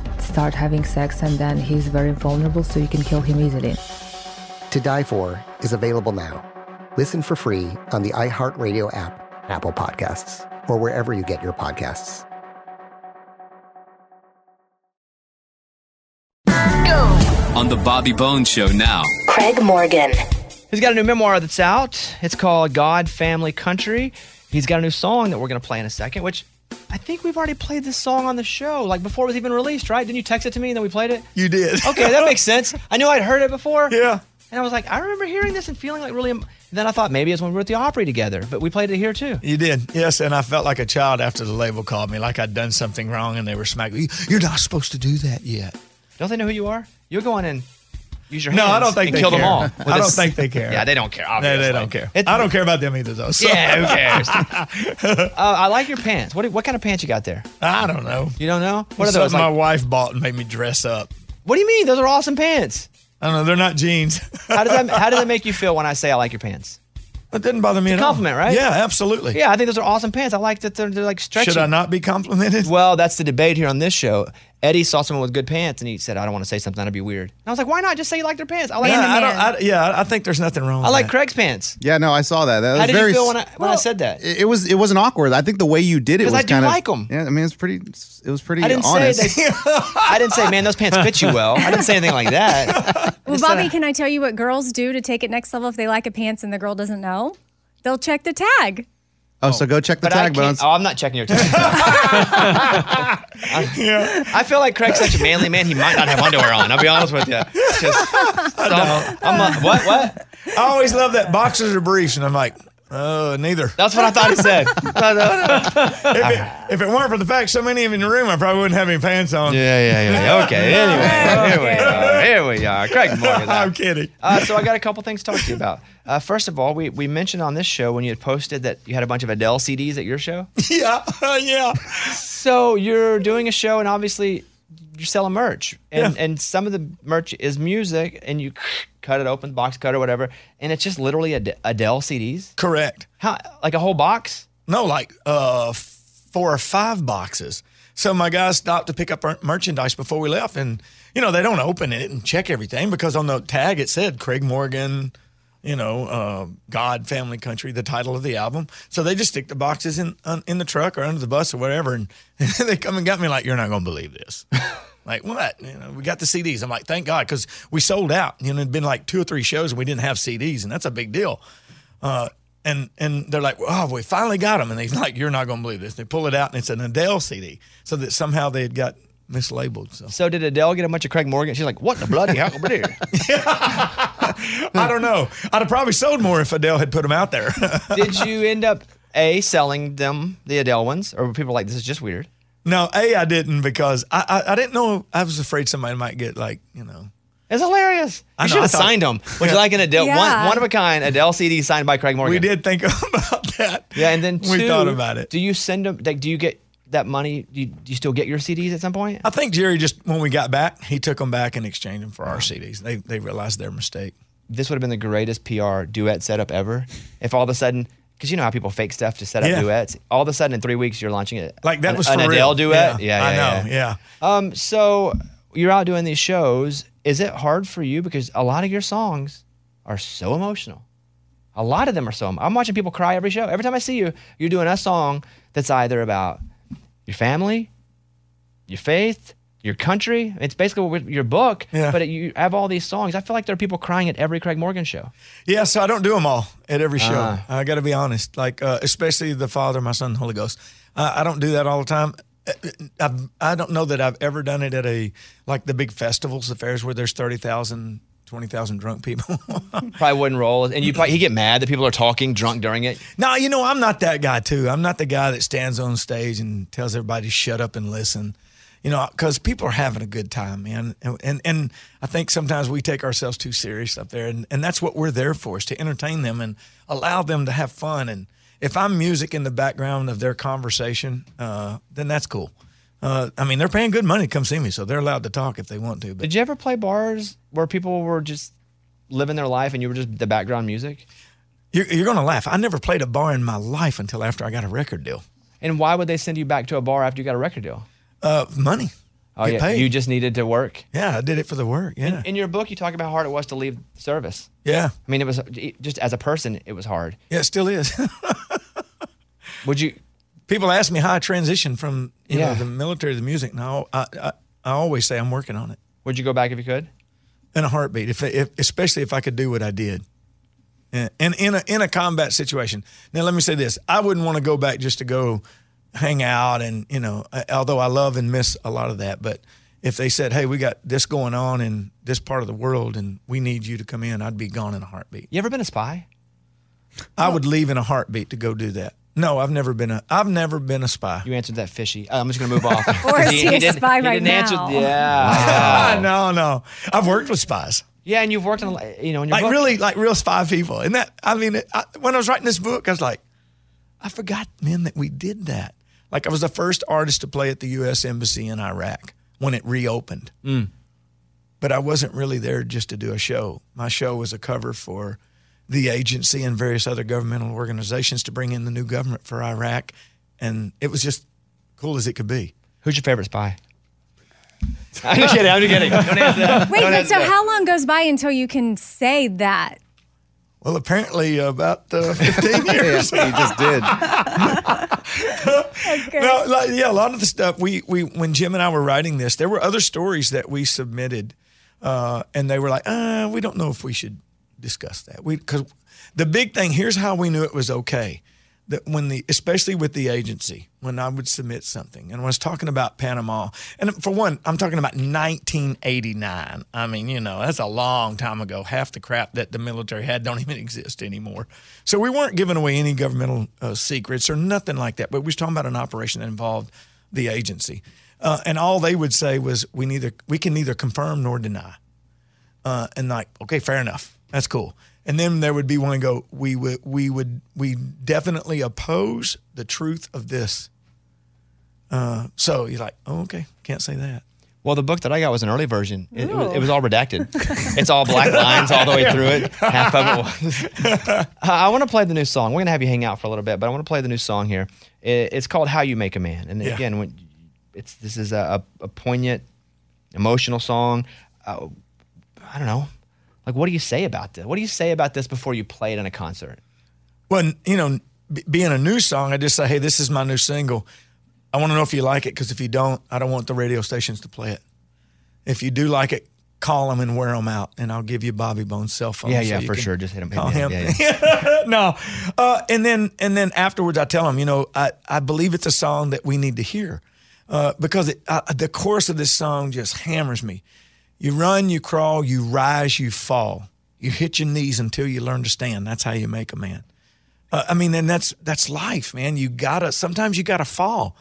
start having sex, and then he's very vulnerable, so you can kill him easily. To Die For is available now. Listen for free on the iHeartRadio app, Apple Podcasts, or wherever you get your podcasts. On the Bobby Bones Show now. Craig Morgan. He's got a new memoir that's out. It's called God, Family, Country. He's got a new song that we're going to play in a second, which I think we've already played this song on the show, like before it was even released, right? Didn't you text it to me and then we played it? You did. Okay, that makes sense. I knew I'd heard it before. [LAUGHS] Yeah. And I was like, I remember hearing this and feeling like really. Then I thought maybe it's when we were at the Opry together, but we played it here too. You did, yes, and I felt like a child after the label called me, like I'd done something wrong, and they were smacking. me. You're not supposed to do that yet. Don't they know who you are? You're going in. Use your No, I don't think and they kill them all. I don't think they care. Yeah, they don't care. No, Obviously. they don't care. It- I don't care about them either, though. so- Yeah, who cares? [LAUGHS] uh, I like your pants. What what kind of pants you got there? I don't know. You don't know? What are those? my Like, wife bought and made me dress up. what do you mean? Those are awesome pants. I don't know. They're not jeans. How does that How does that [LAUGHS] make you feel when I say I like your pants? That didn't bother me It's at a all. compliment, right? Yeah, absolutely. Yeah, I think those are awesome pants. I like that they're, they're like stretchy. Should I not be complimented? Well, that's the debate here on this show. Eddie saw someone with good pants and he said, I don't want to say something that'd be weird. And I was like, why not? Just say you like their pants. I like Yeah, I don't, I, yeah, I think there's nothing wrong. I with like that. Craig's pants. Yeah, no, I saw that. That How was did you very feel when I when I said that? It, it was it wasn't awkward. I think the way you did it was I do kind of like 'em. Yeah, I mean it's pretty. It was pretty I didn't honest. say that. [LAUGHS] I didn't say, man, those pants fit you well. I didn't say anything like that. [LAUGHS] Well, Bobby, can I tell you what girls do to take it next level if they like a pants and the girl doesn't know? They'll check the tag. Oh, oh, so go check the But I tag can't- bones. Oh, I'm not checking your tag. I, [LAUGHS] I feel like Craig's such a manly man. He might not have underwear on. I'll be honest with you. Just, [LAUGHS] I'm, I'm like, what? What? I always love that boxers or briefs, and I'm like, oh, neither. That's what I thought he said. [LAUGHS] if, it, if it weren't for the fact so many of you in the room, I probably wouldn't have any pants on. Yeah, yeah, yeah. Okay. [LAUGHS] Anyway, here we are. Here we are. Craig Morgan. [LAUGHS] I'm kidding. Uh, so I got a couple things to talk to you about. Uh, first of all, we, we mentioned on this show when you had posted that you had a bunch of Adele CDs at your show. yeah, yeah. So you're doing a show, and obviously you're selling merch, and and some of the merch is music, and you [SNIFFS] cut it open, box cut or whatever, and it's just literally Ad- Adele CDs. Correct. How like a whole box? No, like uh, four or five boxes. So my guys stopped to pick up our merchandise before we left, and you know they don't open it and check everything because on the tag it said Craig Morgan, you know, uh, God, Family, Country, the title of the album. So they just stick the boxes in in the truck or under the bus or whatever, and [LAUGHS] they come and got me like, "You're not going to believe this." [LAUGHS] like what? You know, we got the CDs. I'm like, thank God, because we sold out. You know, it'd been like two or three shows and we didn't have CDs, and that's a big deal. Uh, and and they're like, oh, we finally got them. And they're [LAUGHS] like, you're not going to believe this. They pull it out and it's an Adele CD, so that somehow they had got mislabeled. So So did Adele get a bunch of Craig Morgan? She's like, what the bloody hell? [LAUGHS] I don't know. I'd have probably sold more if Adele had put them out there. [LAUGHS] did you end up a selling them the Adele ones, or were people like this is just weird? No, a I didn't because I, I I didn't know. I was afraid somebody might get like you know. It's hilarious. I You know, should I have thought- signed them. Would Yeah. you like an Adele Yeah. one one of a kind Adele CD signed by Craig Morgan? We did think [LAUGHS] about that. Yeah, and then We thought about it. Do you send them? Like, do you get that money? Do you, do you still get your CDs at some point? I think Jerry just when we got back, he took them back and exchanged them for our CDs. They they realized their mistake. This would have been the greatest PR duet setup ever. If all of a sudden, because you know how people fake stuff to set up Yeah. duets. All of a sudden, in three weeks, you're launching it. Like that an, was an for Adele real. duet. Yeah, Yeah, I yeah, know, yeah. Um, so you're out doing these shows. Is it hard for you because a lot of your songs are so emotional? A lot of them are so. I'm watching people cry every show. Every time I see you, you're doing a song that's either about your family, your faith, your country. It's basically what your book. Yeah. But you have all these songs. I feel like there are people crying at every Craig Morgan show. Yeah, so I don't do them all at every show. Ah. I got to be honest. Like uh, especially the Father, my Son, Holy Ghost. Uh, I don't do that all the time. Uh, I've, I don't know that I've ever done it at a like the big festivals, the fairs where there's 30,000, 20,000 drunk people. [LAUGHS] Probably wouldn't roll. And you probably, he get mad that people are talking drunk during it. No, you know, I'm not that guy too. I'm not the guy that stands on stage and tells everybody to shut up and listen. You know, because people are having a good time, man. And, and and I think sometimes we take ourselves too serious up there, and, and that's what we're there for is to entertain them and allow them to have fun. And if I'm music in the background of their conversation, uh, then that's cool. Uh, I mean, they're paying good money to come see me, so they're allowed to talk if they want to. But Did you ever play bars where people were just living their life and you were just the background music? you're, you're going to laugh. I never played a bar in my life until after I got a record deal. And why would they send you back to a bar after you got a record deal? Uh, money. Oh Get yeah, paid. you just needed to work. Yeah, I did it for the work. Yeah. In, in your book, you talk about how hard it was to leave service. Yeah. I mean, it was just as a person, it was hard. Yeah, it still is. [LAUGHS] Would you? People ask me how I transitioned from you Yeah. know the military to the music. Now I, I I always say I'm working on it. Would you go back if you could? In a heartbeat, if, if especially if I could do what I did, and, and in a in a combat situation. Now let me say this: I wouldn't want to go back just to go hang out and you know. Although I love and miss a lot of that, but if they said, "Hey, we got this going on in this part of the world, and we need you to come in," I'd be gone in a heartbeat. You ever been a spy? I would leave in a heartbeat to go do that. No, I've never been a. I've never been a spy. You answered that fishy. Uh, I'm just gonna move off. [LAUGHS] Or is he a didn't- spy he right didn't answer- now? [LAUGHS] yeah. no, no. I've worked with spies. Yeah, and you've worked on you know in your like book. really, like real spy people. And that, I mean, I, when I was writing this book, I was like, I forgot, man, that we did that. Like I was the first artist to play at the U.S. Embassy in Iraq when it reopened. Mm. But I wasn't really there just to do a show. My show was a cover for the agency and various other governmental organizations to bring in the new government for Iraq, and it was just cool as it could be. Who's your favorite spy? [LAUGHS] I'm just kidding. I'm just kidding. Don't answer that. Wait, Don't but so that. how long goes by until you can say that? Well, apparently about uh, 15 [LAUGHS] years. Yeah, he just did. [LAUGHS] No, like, yeah, a lot of the stuff we we when Jim and I were writing this, there were other stories that we submitted, uh, and they were like, uh, we don't know if we should discuss that. We because the big thing here's how we knew it was okay. That when the especially with the agency when I would submit something and I was talking about Panama and for one I'm talking about 1989 I mean you know that's a long time ago. Half the crap that the military had don't [LAUGHS] even exist anymore. So we weren't giving away any governmental uh, secrets or nothing like that but we was talking about an operation that involved the agency. Uh, and all they would say was we neither we can neither confirm nor deny. Uh, and like, okay, fair enough, that's cool. And then there would be one go, we would, we would, we definitely oppose the truth of this. Uh, so you're like, oh, okay, can't say that. Well, the book that I got was an early version. It, it was, it was all redacted. it's all black [LAUGHS] lines all the way through it. Half of it was. [LAUGHS] I want to play the new song. We're going to have you hang out for a little bit, but I want to play the new song here. It- it's called "How You Make a Man," and Yeah. again, when it's this is a, a, a poignant, emotional song. Uh, I don't know. Like, what do you say about this? What do you say about this before you play it in a concert? Well, you know, b- being a new song, I just say, hey, this is my new single. I want to know if you like it because if you don't, I don't want the radio stations to play it. If you do like it, call them and wear them out, and I'll give you Bobby Bones' cell phone. Yeah, so yeah, for sure. Just hit him. Call him. yeah, yeah. [LAUGHS] no, uh, and then and then afterwards, I tell him, you know, I, I believe it's a song that we need to hear uh, because it, uh, the chorus of this song just hammers me. You run, you crawl, you rise, you fall. You hit your knees until you learn to stand. That's how you make a man. Uh, I mean, and that's that's life, man. You gotta sometimes you gotta fall,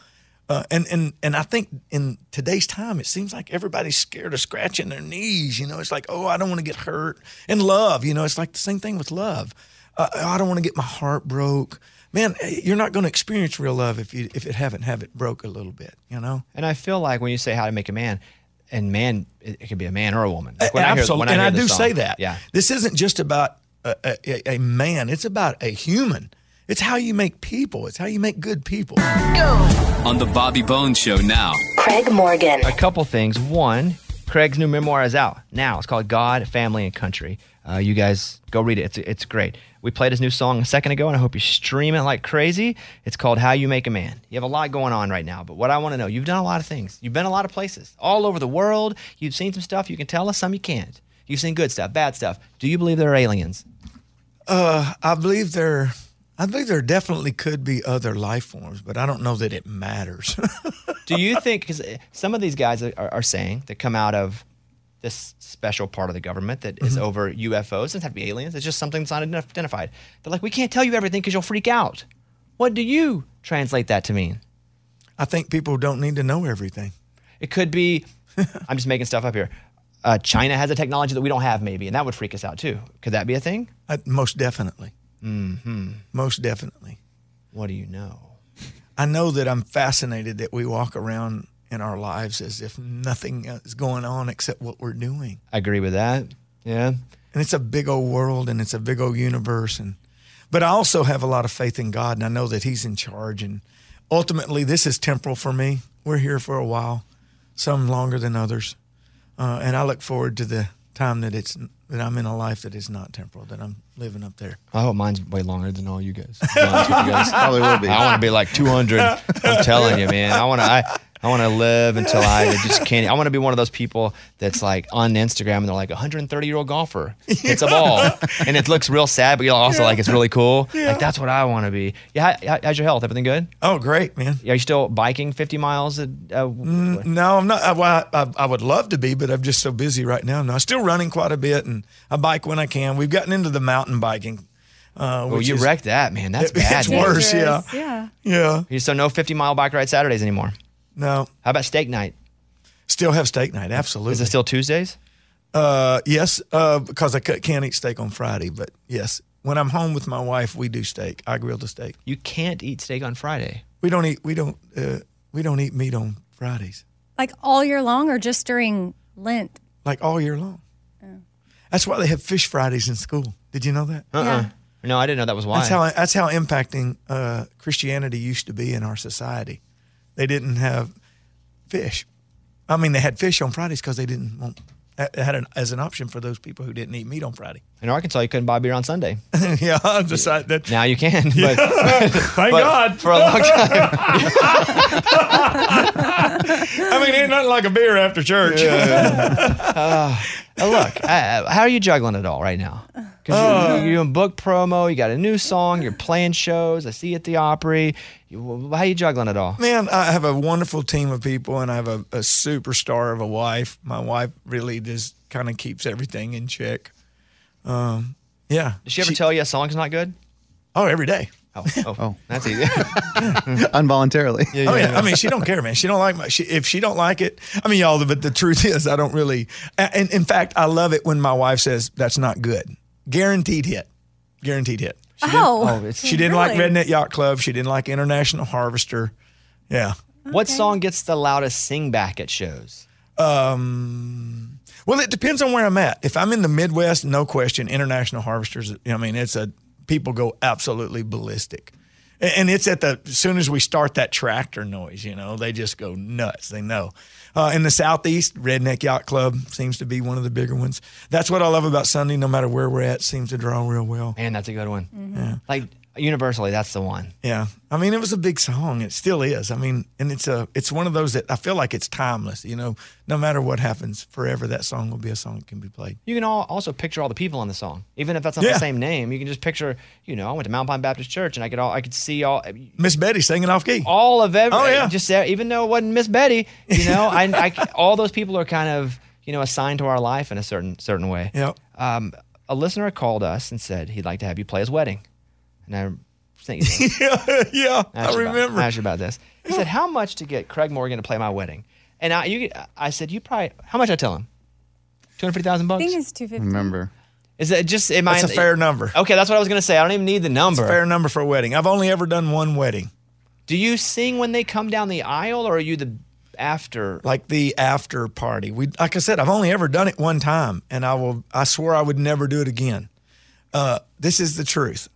uh, and and and I think in today's time, it seems like everybody's scared of scratching their knees. You know, it's like, oh, I don't want to get hurt. And love, you know, it's like the same thing with love. Uh, I don't want to get my heart broke. Man, eh, you're not going to experience real love if you if it haven't have it broke a little bit. You know. And I feel like when you say how to make a man, and man, it, it could be a man or a woman. Like when I hear- Absolutely, when I and I do song, say that. Yeah. this isn't just about a, a, a man; it's about a human. It's how you make people. It's how you make good people. On the Bobby Bones Show now. Craig Morgan. A couple things. One, Craig's new memoir is out now. It's called God, Family, and Country. Uh, you guys go read it. It's, it's great. We played his new song a second ago, and I hope you stream it like crazy. It's called How You Make a Man. You have a lot going on right now, but what I want to know, you've done a lot of things. You've been a lot of places, all over the world. You've seen some stuff. You can tell us some you can't. You've seen good stuff, bad stuff. Do you believe there are aliens? Uh, I believe there, I believe there definitely could be other life forms, but I don't know that it matters. [LAUGHS] Do you think, because some of these guys are, are saying that come out of this special part of the government that is Mhm. over UFOs, it doesn't have to be aliens, it's just something that's not identified. They're like, we can't tell you everything because you'll freak out. What do you translate that to mean? I think people don't need to know everything. It could be, [LAUGHS] I'm just making stuff up here. Uh, China has a technology that we don't have, maybe, and that would freak us out too. Could that be a thing? Uh, most definitely. hmm Most definitely. What do you know? I know that I'm fascinated that we walk around in our lives as if nothing is going on except what we're doing. I agree with that. Yeah. And it's a big old world and it's a big old universe and but I also have a lot of faith in God and I know that he's in charge and ultimately this is temporal for me. We're here for a while, some longer than others. Uh, and I look forward to the time that it's that I'm in a life that is not temporal, that I'm living up there. I hope mine's way longer than all you guys. to be honest with you guys. Probably will be. I want to be like 200. I'm telling you, man. I want to. I, I want to live until I just can't. I want to be one of those people that's like on Instagram and they're like 130 year old golfer It's a ball and it looks real sad, but you're also like it's really cool. Like that's what I want to be. Yeah. How, how's your health? Everything good? Oh, great, man. Are you still biking 50 miles? A, uh, Mm, no, I'm not. I, well, I, I would love to be, but I'm just so busy right now. No, I'm still running quite a bit, and I bike when I can. We've gotten into the mountain biking. Uh, well, you is- wrecked that, man. That's [LAUGHS] It- bad. it's man. worse, yeah. Yeah. Yeah. So no 50 mile bike ride Saturdays anymore. No. How about steak night? Still have steak night, absolutely. Is it still Tuesdays? Uh, yes, uh, because I c- can't eat steak on Friday, but yes, when I'm home with my wife, we do steak. I grill the steak. You can't eat steak on Friday. We don't eat. We don't. Uh, we don't eat meat on Fridays, Like all year long or just during Lent? like all year long. That's why they have fish Fridays in school. Did you know that? Uh-uh. No, I didn't know that was why. That's how that's how impacting uh, Christianity used to be in our society. They didn't have fish. I mean, they had fish on Fridays because they didn't want it had an, as an option for those people who didn't eat meat on Friday. In Arkansas, you couldn't buy beer on Sunday. [LAUGHS] yeah, I decided that. Now you can. [LAUGHS] But, Yeah. [LAUGHS] Thank but God. For a long time. I mean, ain't nothing like a beer after church. Uh, look, uh, how are you juggling it all right now? Because Uh. you're, you're doing book promo, you got a new song, you're playing shows. I see you at the Opry. You, how are you juggling it all? Man, I have a wonderful team of people, and I have a, a superstar of a wife. My wife really just kind of keeps everything in check. Um, yeah. Does she ever tell you a song's not good? Oh, every day. Oh, oh, that's easy. [LAUGHS] Involuntarily. oh yeah, I mean, she don't care, man. She don't like my. She, if she don't like it, I mean, y'all. But the truth is, I don't really. And in fact, I love it when my wife says that's not good. Guaranteed hit. Guaranteed hit. She didn't- Oh, she didn't like really? Redneck Yacht Club. She didn't like International Harvester. Yeah. What song gets the loudest sing back at shows? Um, well, it depends on where I'm at. If I'm in the Midwest, no question, international harvesters. I mean, it's a people go absolutely ballistic, and it's at the as soon as we start that tractor noise, you know, they just go nuts. They know. Uh, in the southeast, Redneck Yacht Club seems to be one of the bigger ones. That's what I love about Sunday. No matter where we're at, seems to draw real well. Man, that's a good one. Yeah. Like universally, that's the one. Yeah, I mean, it was a big song. It still is. I mean, and it's a it's one of those that I feel like it's timeless. You know, no matter what happens, forever that song will be a song that can be played. You can all also picture all the people on the song, even if that's not Yeah. the same name. You can just picture. You know, I went to Mount Pine Baptist Church, and I could all I could see all Miss Betty singing off key. all of every. Oh, yeah. just even though it wasn't Miss Betty, you know, I, I [LAUGHS] all those people are kind of you know assigned to our life in a certain certain way. Yep. Um, a listener called us and said he'd like to have you play his wedding, and I think yeah, yeah, I asked you about- remember. I asked you about this. He said, "How much to get Craig Morgan to play my wedding?" And I, you, I said, "You probably how much?" I tell him, two hundred fifty thousand bucks." I bucks. think it's 250. Remember. Is that just am That's a fair number. Okay, that's what I was gonna say. I don't even need the number. It's a fair number for a wedding. I've only ever done one wedding. Do you sing when they come down the aisle, or are you the after? Like the after party. We like I said, I've only ever done it one time, and I will. I swore I would never do it again. Uh, this is the truth.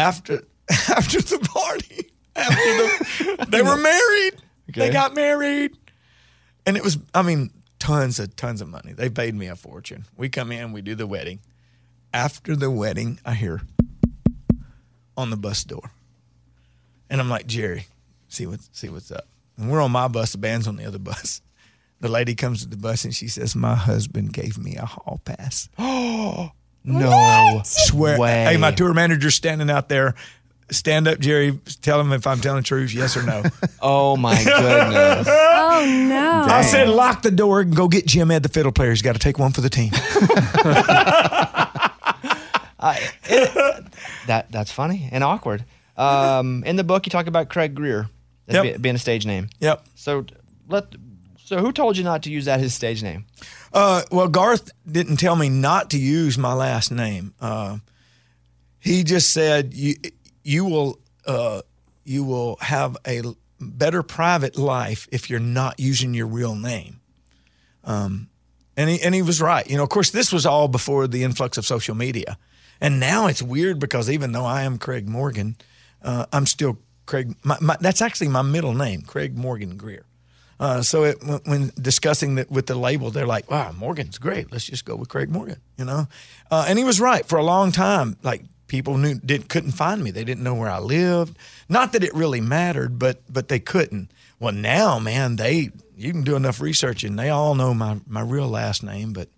After [LAUGHS] after the party, [LAUGHS] after the, they were married. They got married, and it was. I mean, tons of tons of money. They paid me a fortune. We come in, we do the wedding. After the wedding, I hear on the bus door, and I'm like, Jerry, see what see what's up. And we're on my bus. The band's on the other bus. The lady comes to the bus and she says, "My husband gave me a hall pass." [GASPS] [GASPS] [GASPS] Oh no! Swear. way. Hey, my tour manager's standing out there. Stand up, Jerry. Tell him if I'm telling the truth, yes or no. [LAUGHS] oh my goodness! [LAUGHS] Oh no! I said, lock the door and go get Jim Ed, the fiddle player. He's got to take one for the team. [LAUGHS] that that's funny and awkward. Um, in the book, you talk about Craig Greer as Yep. be- being a stage name. Yep. So let. So who told you not to use that his stage name? Uh, well, Garth didn't tell me not to use my last name. Uh, he just said you you will uh, you will have a better private life if you're not using your real name. Um, and he and he was right. You know, of course, this was all before the influx of social media, and now it's weird because even though I am Craig Morgan, uh, I'm still Craig. My, my, that's actually my middle name, Craig Morgan Greer. Uh, so it, when, when discussing that with the label, they're like, "Wow, Morgan's great. Let's just go with Craig Morgan." You know, uh, and he was right for a long time. Like people knew didn't couldn't find me. They didn't know where I lived. Not that it really mattered, but but they couldn't. Well, now, man, they you can do enough research and they all know my my real last name. But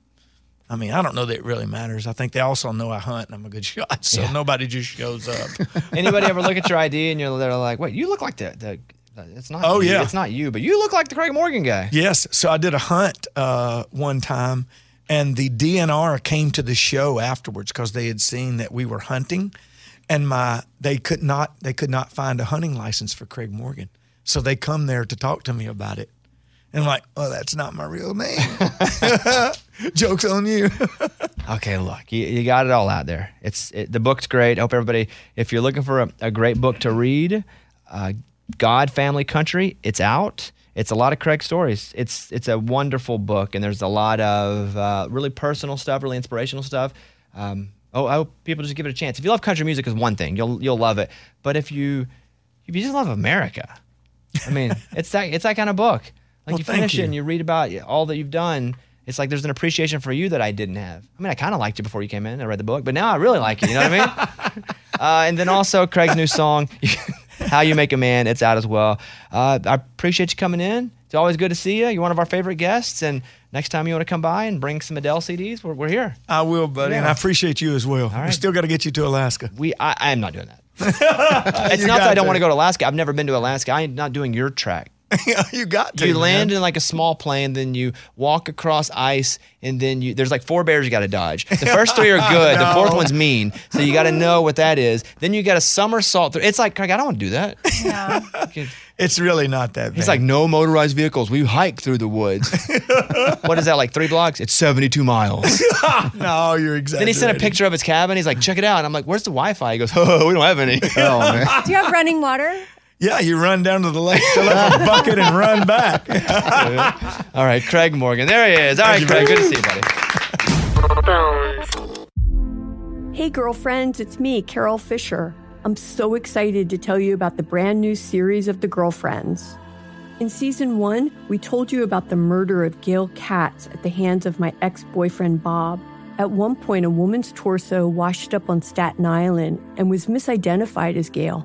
I mean, I don't know that it really matters. I think they also know I hunt and I'm a good [LAUGHS] shot, so nobody just shows up. [LAUGHS] Anybody ever look at your ID and you're they're like, wait, you look like the, the it's not. Oh, you. yeah. it's not you, but you look like the Craig Morgan guy. Yes. So I did a hunt uh, one time, and the DNR came to the show afterwards because they had seen that we were hunting, and my they could not they could not find a hunting license for Craig Morgan, so they come there to talk to me about it, and I'm like, oh, that's not my real name. [LAUGHS] Jokes on you. [LAUGHS] Okay, look, you, you got it all out there. It's it, the book's great. I hope everybody, if you're looking for a, a great book to read, uh, God, Family, Country, it's out. It's a lot of Craig stories. It's it's a wonderful book, and there's a lot of uh, really personal stuff, really inspirational stuff. Um, oh, I hope people just give it a chance. If you love country music, is one thing you'll you'll love it. But if you if you just love America, I mean, [LAUGHS] it's that it's that kind of book. Like Well, you finish it and you read about all that you've done. It's like there's an appreciation for you that I didn't have. I mean, I kind of liked you before you came in. I read the book, but now I really like you. You know what I mean? [LAUGHS] uh, and then also Craig's new song, [LAUGHS] "How You Make a Man." It's out as well. Uh, I appreciate you coming in. It's always good to see you. You're one of our favorite guests, and next time you want to come by and bring some Adele CDs, we're, we're here. I will, buddy, and I appreciate you as well. We still got to get you to Alaska. We, I, I am not doing that. [LAUGHS] it's You not that I don't to. want to go to Alaska. I've never been to Alaska. I'm not doing your track. [LAUGHS] you got to. you land man. in like a small plane, then you walk across ice, and then you there's like four bears you got to dodge. The [LAUGHS] first three are good. The fourth one's mean, so you got to know what that is. Then you got to somersault through. It's like Craig, I don't want to do that. [LAUGHS] Yeah. It's really not that bad. He's like, no motorized vehicles. We hike through the woods. what is that like three blocks? It's 72 miles. no, you're exactly. then he sent a picture of his cabin. He's like, check it out. And I'm like, where's the Wi-Fi? He goes, oh, we don't have any. Oh man. Do you have running water? Yeah, you run down to the lake, fill up a bucket, and run back. [LAUGHS] All right, Craig Morgan. There he is. All right, Craig. Good to see you, buddy. Hey, girlfriends, it's me, Carol Fisher. I'm so excited to tell you about the brand new series of The Girlfriends. In season one, we told you about the murder of Gail Katz at the hands of my ex boyfriend Bob. At one point, a woman's torso washed up on Staten Island and was misidentified as Gail.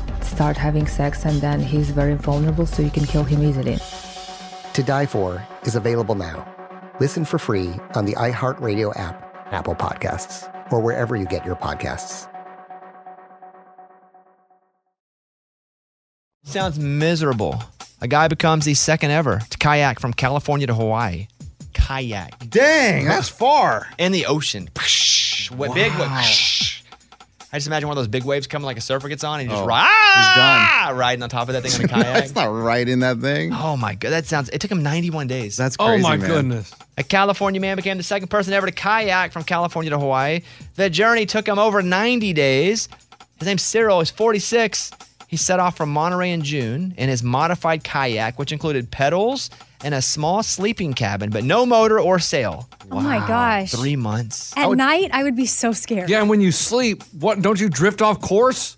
start having sex, and then he's very vulnerable, so you can kill him easily. To Die For is available now. Listen for free on the iHeartRadio app, Apple Podcasts, or wherever you get your podcasts. Sounds miserable. A guy becomes the second ever to kayak from California to Hawaii. Kayak. Dang, that's far. In the ocean. What big wa- I just imagine one of those big waves coming like a surfer gets on and you just Oh. ride. ah, riding on top of that thing on a [LAUGHS] kayak. That's not right in that thing. Oh my god, that sounds. It took him 91 days. That's Oh, my man. goodness. A California man became the second person ever to kayak from California to Hawaii. The journey took him over 90 days. His name's Cyril. He's 46. He set off from Monterey in June in his modified kayak, which included pedals and a small sleeping cabin, but no motor or sail. Oh my gosh. Three months. At night, I would be so scared. Yeah, and when you sleep, what don't you drift off course?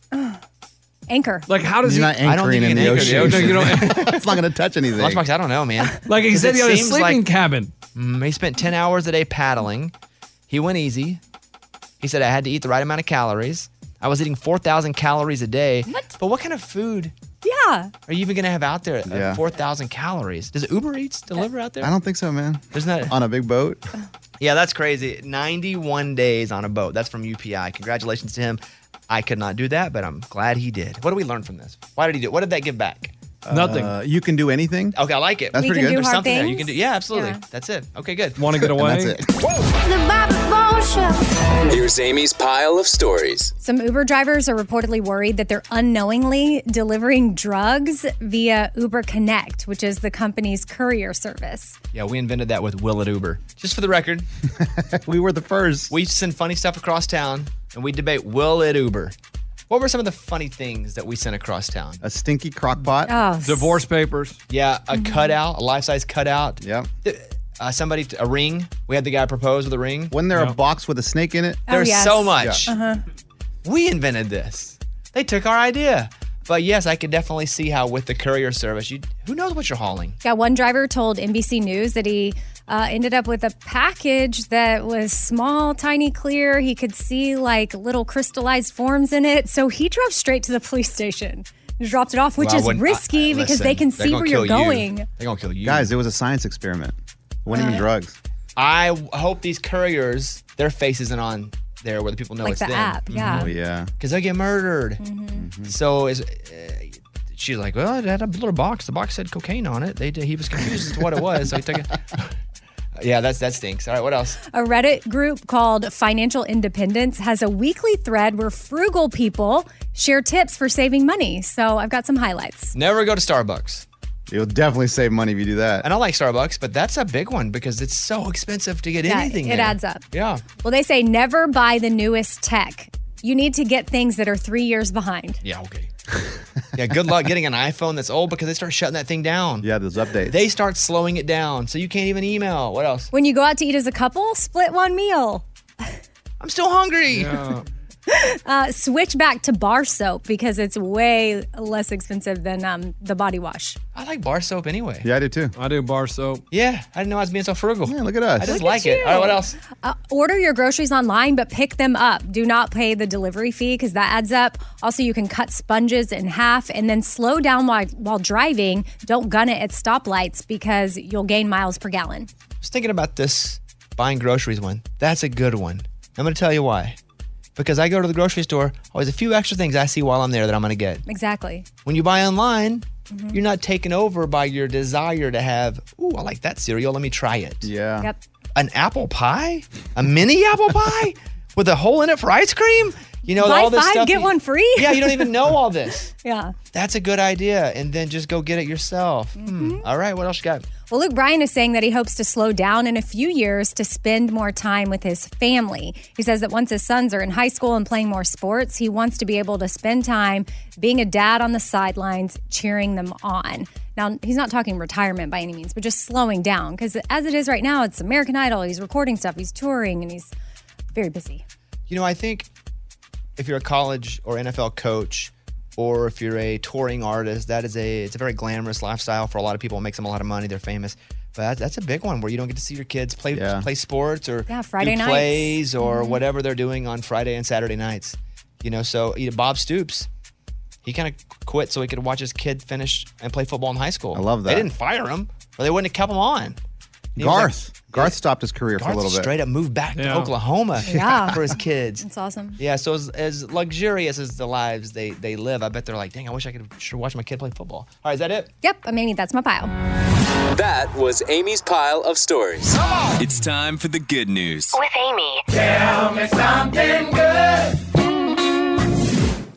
Anchor. Like how does You're he? not anchoring in the ocean. No, you don't. [LAUGHS] it's not going to touch anything. Lunchbox, I don't know, man. [LAUGHS] Like he 'Cause said, it he had a seems sleeping like- cabin. Mm, he spent 10 hours a day paddling. He went easy. He said, I had to eat the right amount of calories. I was eating 4,000 calories a day. What? But what kind of food Yeah. are you even going to have out there at Yeah. 4,000 calories? Does Uber Eats deliver out there? I don't think so, man. There's not. On a big boat. Yeah, that's crazy. 91 days on a boat. That's from UPI. Congratulations to him. I could not do that, but I'm glad he did. What do we learn from this? Why did he do it? What did that give back? Nothing. Uh, you can do anything. Okay, I like it. That's We pretty can good. do There's hard something there. You can do. Yeah, absolutely. Yeah. That's it. Okay, good. Want to get away? That's it. The Show. Here's Amy's pile of stories. Some Uber drivers are reportedly worried that they're unknowingly delivering drugs via Uber Connect, which is the company's courier service. Yeah, we invented that with Will at Uber. Just for the record, [LAUGHS] we were the first. We send funny stuff across town, and we debate Will at Uber. What were some of the funny things that we sent across town? A stinky crock pot. Oh. Divorce papers. Yeah, a cutout, a life size cutout. Yep. Uh, somebody, a ring. We had the guy propose with a ring. Wasn't there a box with a snake in it? There's so much. Uh-huh. We invented this. They took our idea. But yes, I could definitely see how with the courier service, you who knows what you're hauling. Yeah, one driver told NBC News that he uh, ended up with a package that was small, tiny, clear. He could see like little crystallized forms in it. So he drove straight to the police station. He dropped it off, which Well, is risky I- because listen, they can see where you're kill you. going. They're gonna kill you, Guys, it was a science experiment. It wasn't even Uh, drugs. I hope these couriers, their face isn't on there where the people know Like it's the them. app, yeah. Oh yeah. Because they get murdered. Mm-hmm. So is uh, she's like, well, it had a little box. The box said cocaine on it. They he was confused as to what it was, so he took it. Yeah, that's that stinks. All right, what else? A Reddit group called Financial Independence has a weekly thread where frugal people share tips for saving money. So I've got some highlights. Never go to Starbucks. You'll definitely save money if you do that. And I like Starbucks, but that's a big one because it's so expensive to get Yeah, anything. it there. adds up. Yeah. Well, they say never buy the newest tech. You need to get things that are three years behind. Yeah, okay. [LAUGHS] yeah, good luck getting an iPhone that's old because they start shutting that thing down. Yeah, those updates. They start slowing it down, so you can't even email. What else? When you go out to eat as a couple, split one meal. I'm still hungry. [LAUGHS] [LAUGHS] Uh, switch back to bar soap because it's way less expensive than um, the body wash. I like bar soap anyway. Yeah, I do too. I do bar soap. Yeah, I didn't know I was being so frugal. Yeah, look at us. I just Look like at it. you. All right, what else? Uh, order your groceries online, but pick them up. Do not pay the delivery fee because that adds up. Also, you can cut sponges in half and then slow down while, while driving. Don't gun it at stoplights because you'll gain miles per gallon. I was thinking about this buying groceries one. That's a good one. I'm going to tell you why. Because I go to the grocery store, always a few extra things I see while I'm there that I'm going to get. Exactly. When you buy online, Mm-hmm. you're not taken over by your desire to have, ooh, I like that cereal. Let me try it. Yeah. Yep. An apple pie? A mini apple pie? [LAUGHS] With a hole in it for ice cream? You know, Buy all this five, stuff. get you- one free. yeah, you don't even know all [LAUGHS] this. Yeah. That's a good idea. And then just go get it yourself. Hmm. All right, what else you got? Well, Luke Bryan is saying that he hopes to slow down in a few years to spend more time with his family. He says that once his sons are in high school and playing more sports, he wants to be able to spend time being a dad on the sidelines, cheering them on. Now, he's not talking retirement by any means, but just slowing down because as it is right now, it's American Idol. He's recording stuff, he's touring, and he's very busy. You know, I think if you're a college or NFL coach, or if you're a touring artist, that is a it's a very glamorous lifestyle for a lot of people. It makes them a lot of money. They're famous, but that's, that's a big one where you don't get to see your kids play Yeah. play sports or Yeah, Friday do nights. plays or Mhm. whatever they're doing on Friday and Saturday nights. You know, so you know, Bob Stoops, he kind of quit so he could watch his kid finish and play football in high school. I love that. They didn't fire him, or they wouldn't have kept him on. He like- Garth. Garth stopped his career for a Garth little bit. straight up moved back to Oklahoma [LAUGHS] Yeah. for his kids. That's awesome. Yeah, so as, as luxurious as the lives they, they live, I bet they're like, dang, I wish I could sure watch my kid play football. All right, is that it? Yep, I mean, that's my pile. That was Amy's pile of stories. It's time for the good news. With Amy. Tell me something good.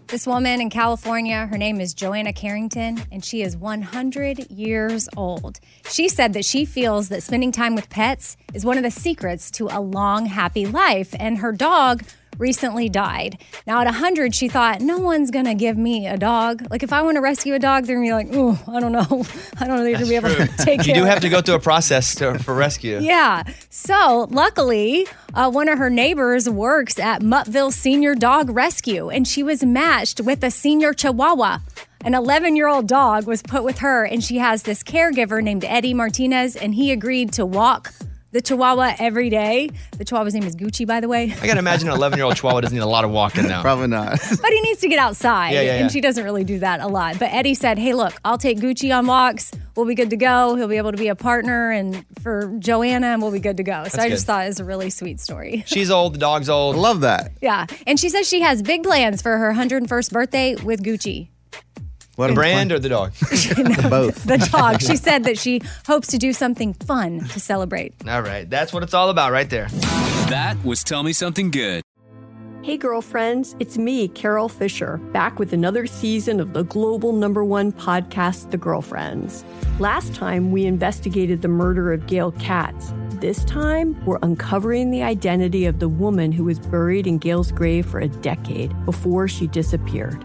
This woman in California, her name is Joanna Carrington, and she is 100 years old. She said that she feels that spending time with pets is one of the secrets to a long, happy life, and her dog recently died. Now, at 100, she thought, no one's gonna give me a dog. Like, if I want to rescue a dog, they're gonna be like, oh, I don't know. [LAUGHS] I don't know if they're gonna be able to take You care do have to go through a process to, for rescue. [LAUGHS] yeah. So luckily, uh, one of her neighbors works at Muttville Senior Dog Rescue, and she was matched with a senior Chihuahua. An 11 year old dog was put with her, and she has this caregiver named Eddie Martinez, and he agreed to walk the Chihuahua every day. The Chihuahua's name is Gucci, by the way. I gotta imagine an 11 year old Chihuahua doesn't need a lot of walking now. Probably not. [LAUGHS] but he needs to get outside. Yeah, yeah, yeah. And she doesn't really do that a lot. But Eddie said, Hey, look, I'll take Gucci on walks. We'll be good to go. He'll be able to be a partner and for Joanna, and we'll be good to go. So That's I just good. thought it was a really sweet story. [LAUGHS] She's old, the dog's old. I love that. Yeah. And she says she has big plans for her 101st birthday with Gucci. What the brand or the dog? [LAUGHS] [LAUGHS] Both. The dog. She said that she [LAUGHS] hopes to do something fun to celebrate. All right, that's what it's all about right there. That was Tell Me Something Good. Hey, girlfriends, it's me, Carol Fisher, back with another season of the global number one podcast, The Girlfriends. Last time, we investigated the murder of Gail Katz. This time, we're uncovering the identity of the woman who was buried in Gail's grave for a decade before she disappeared.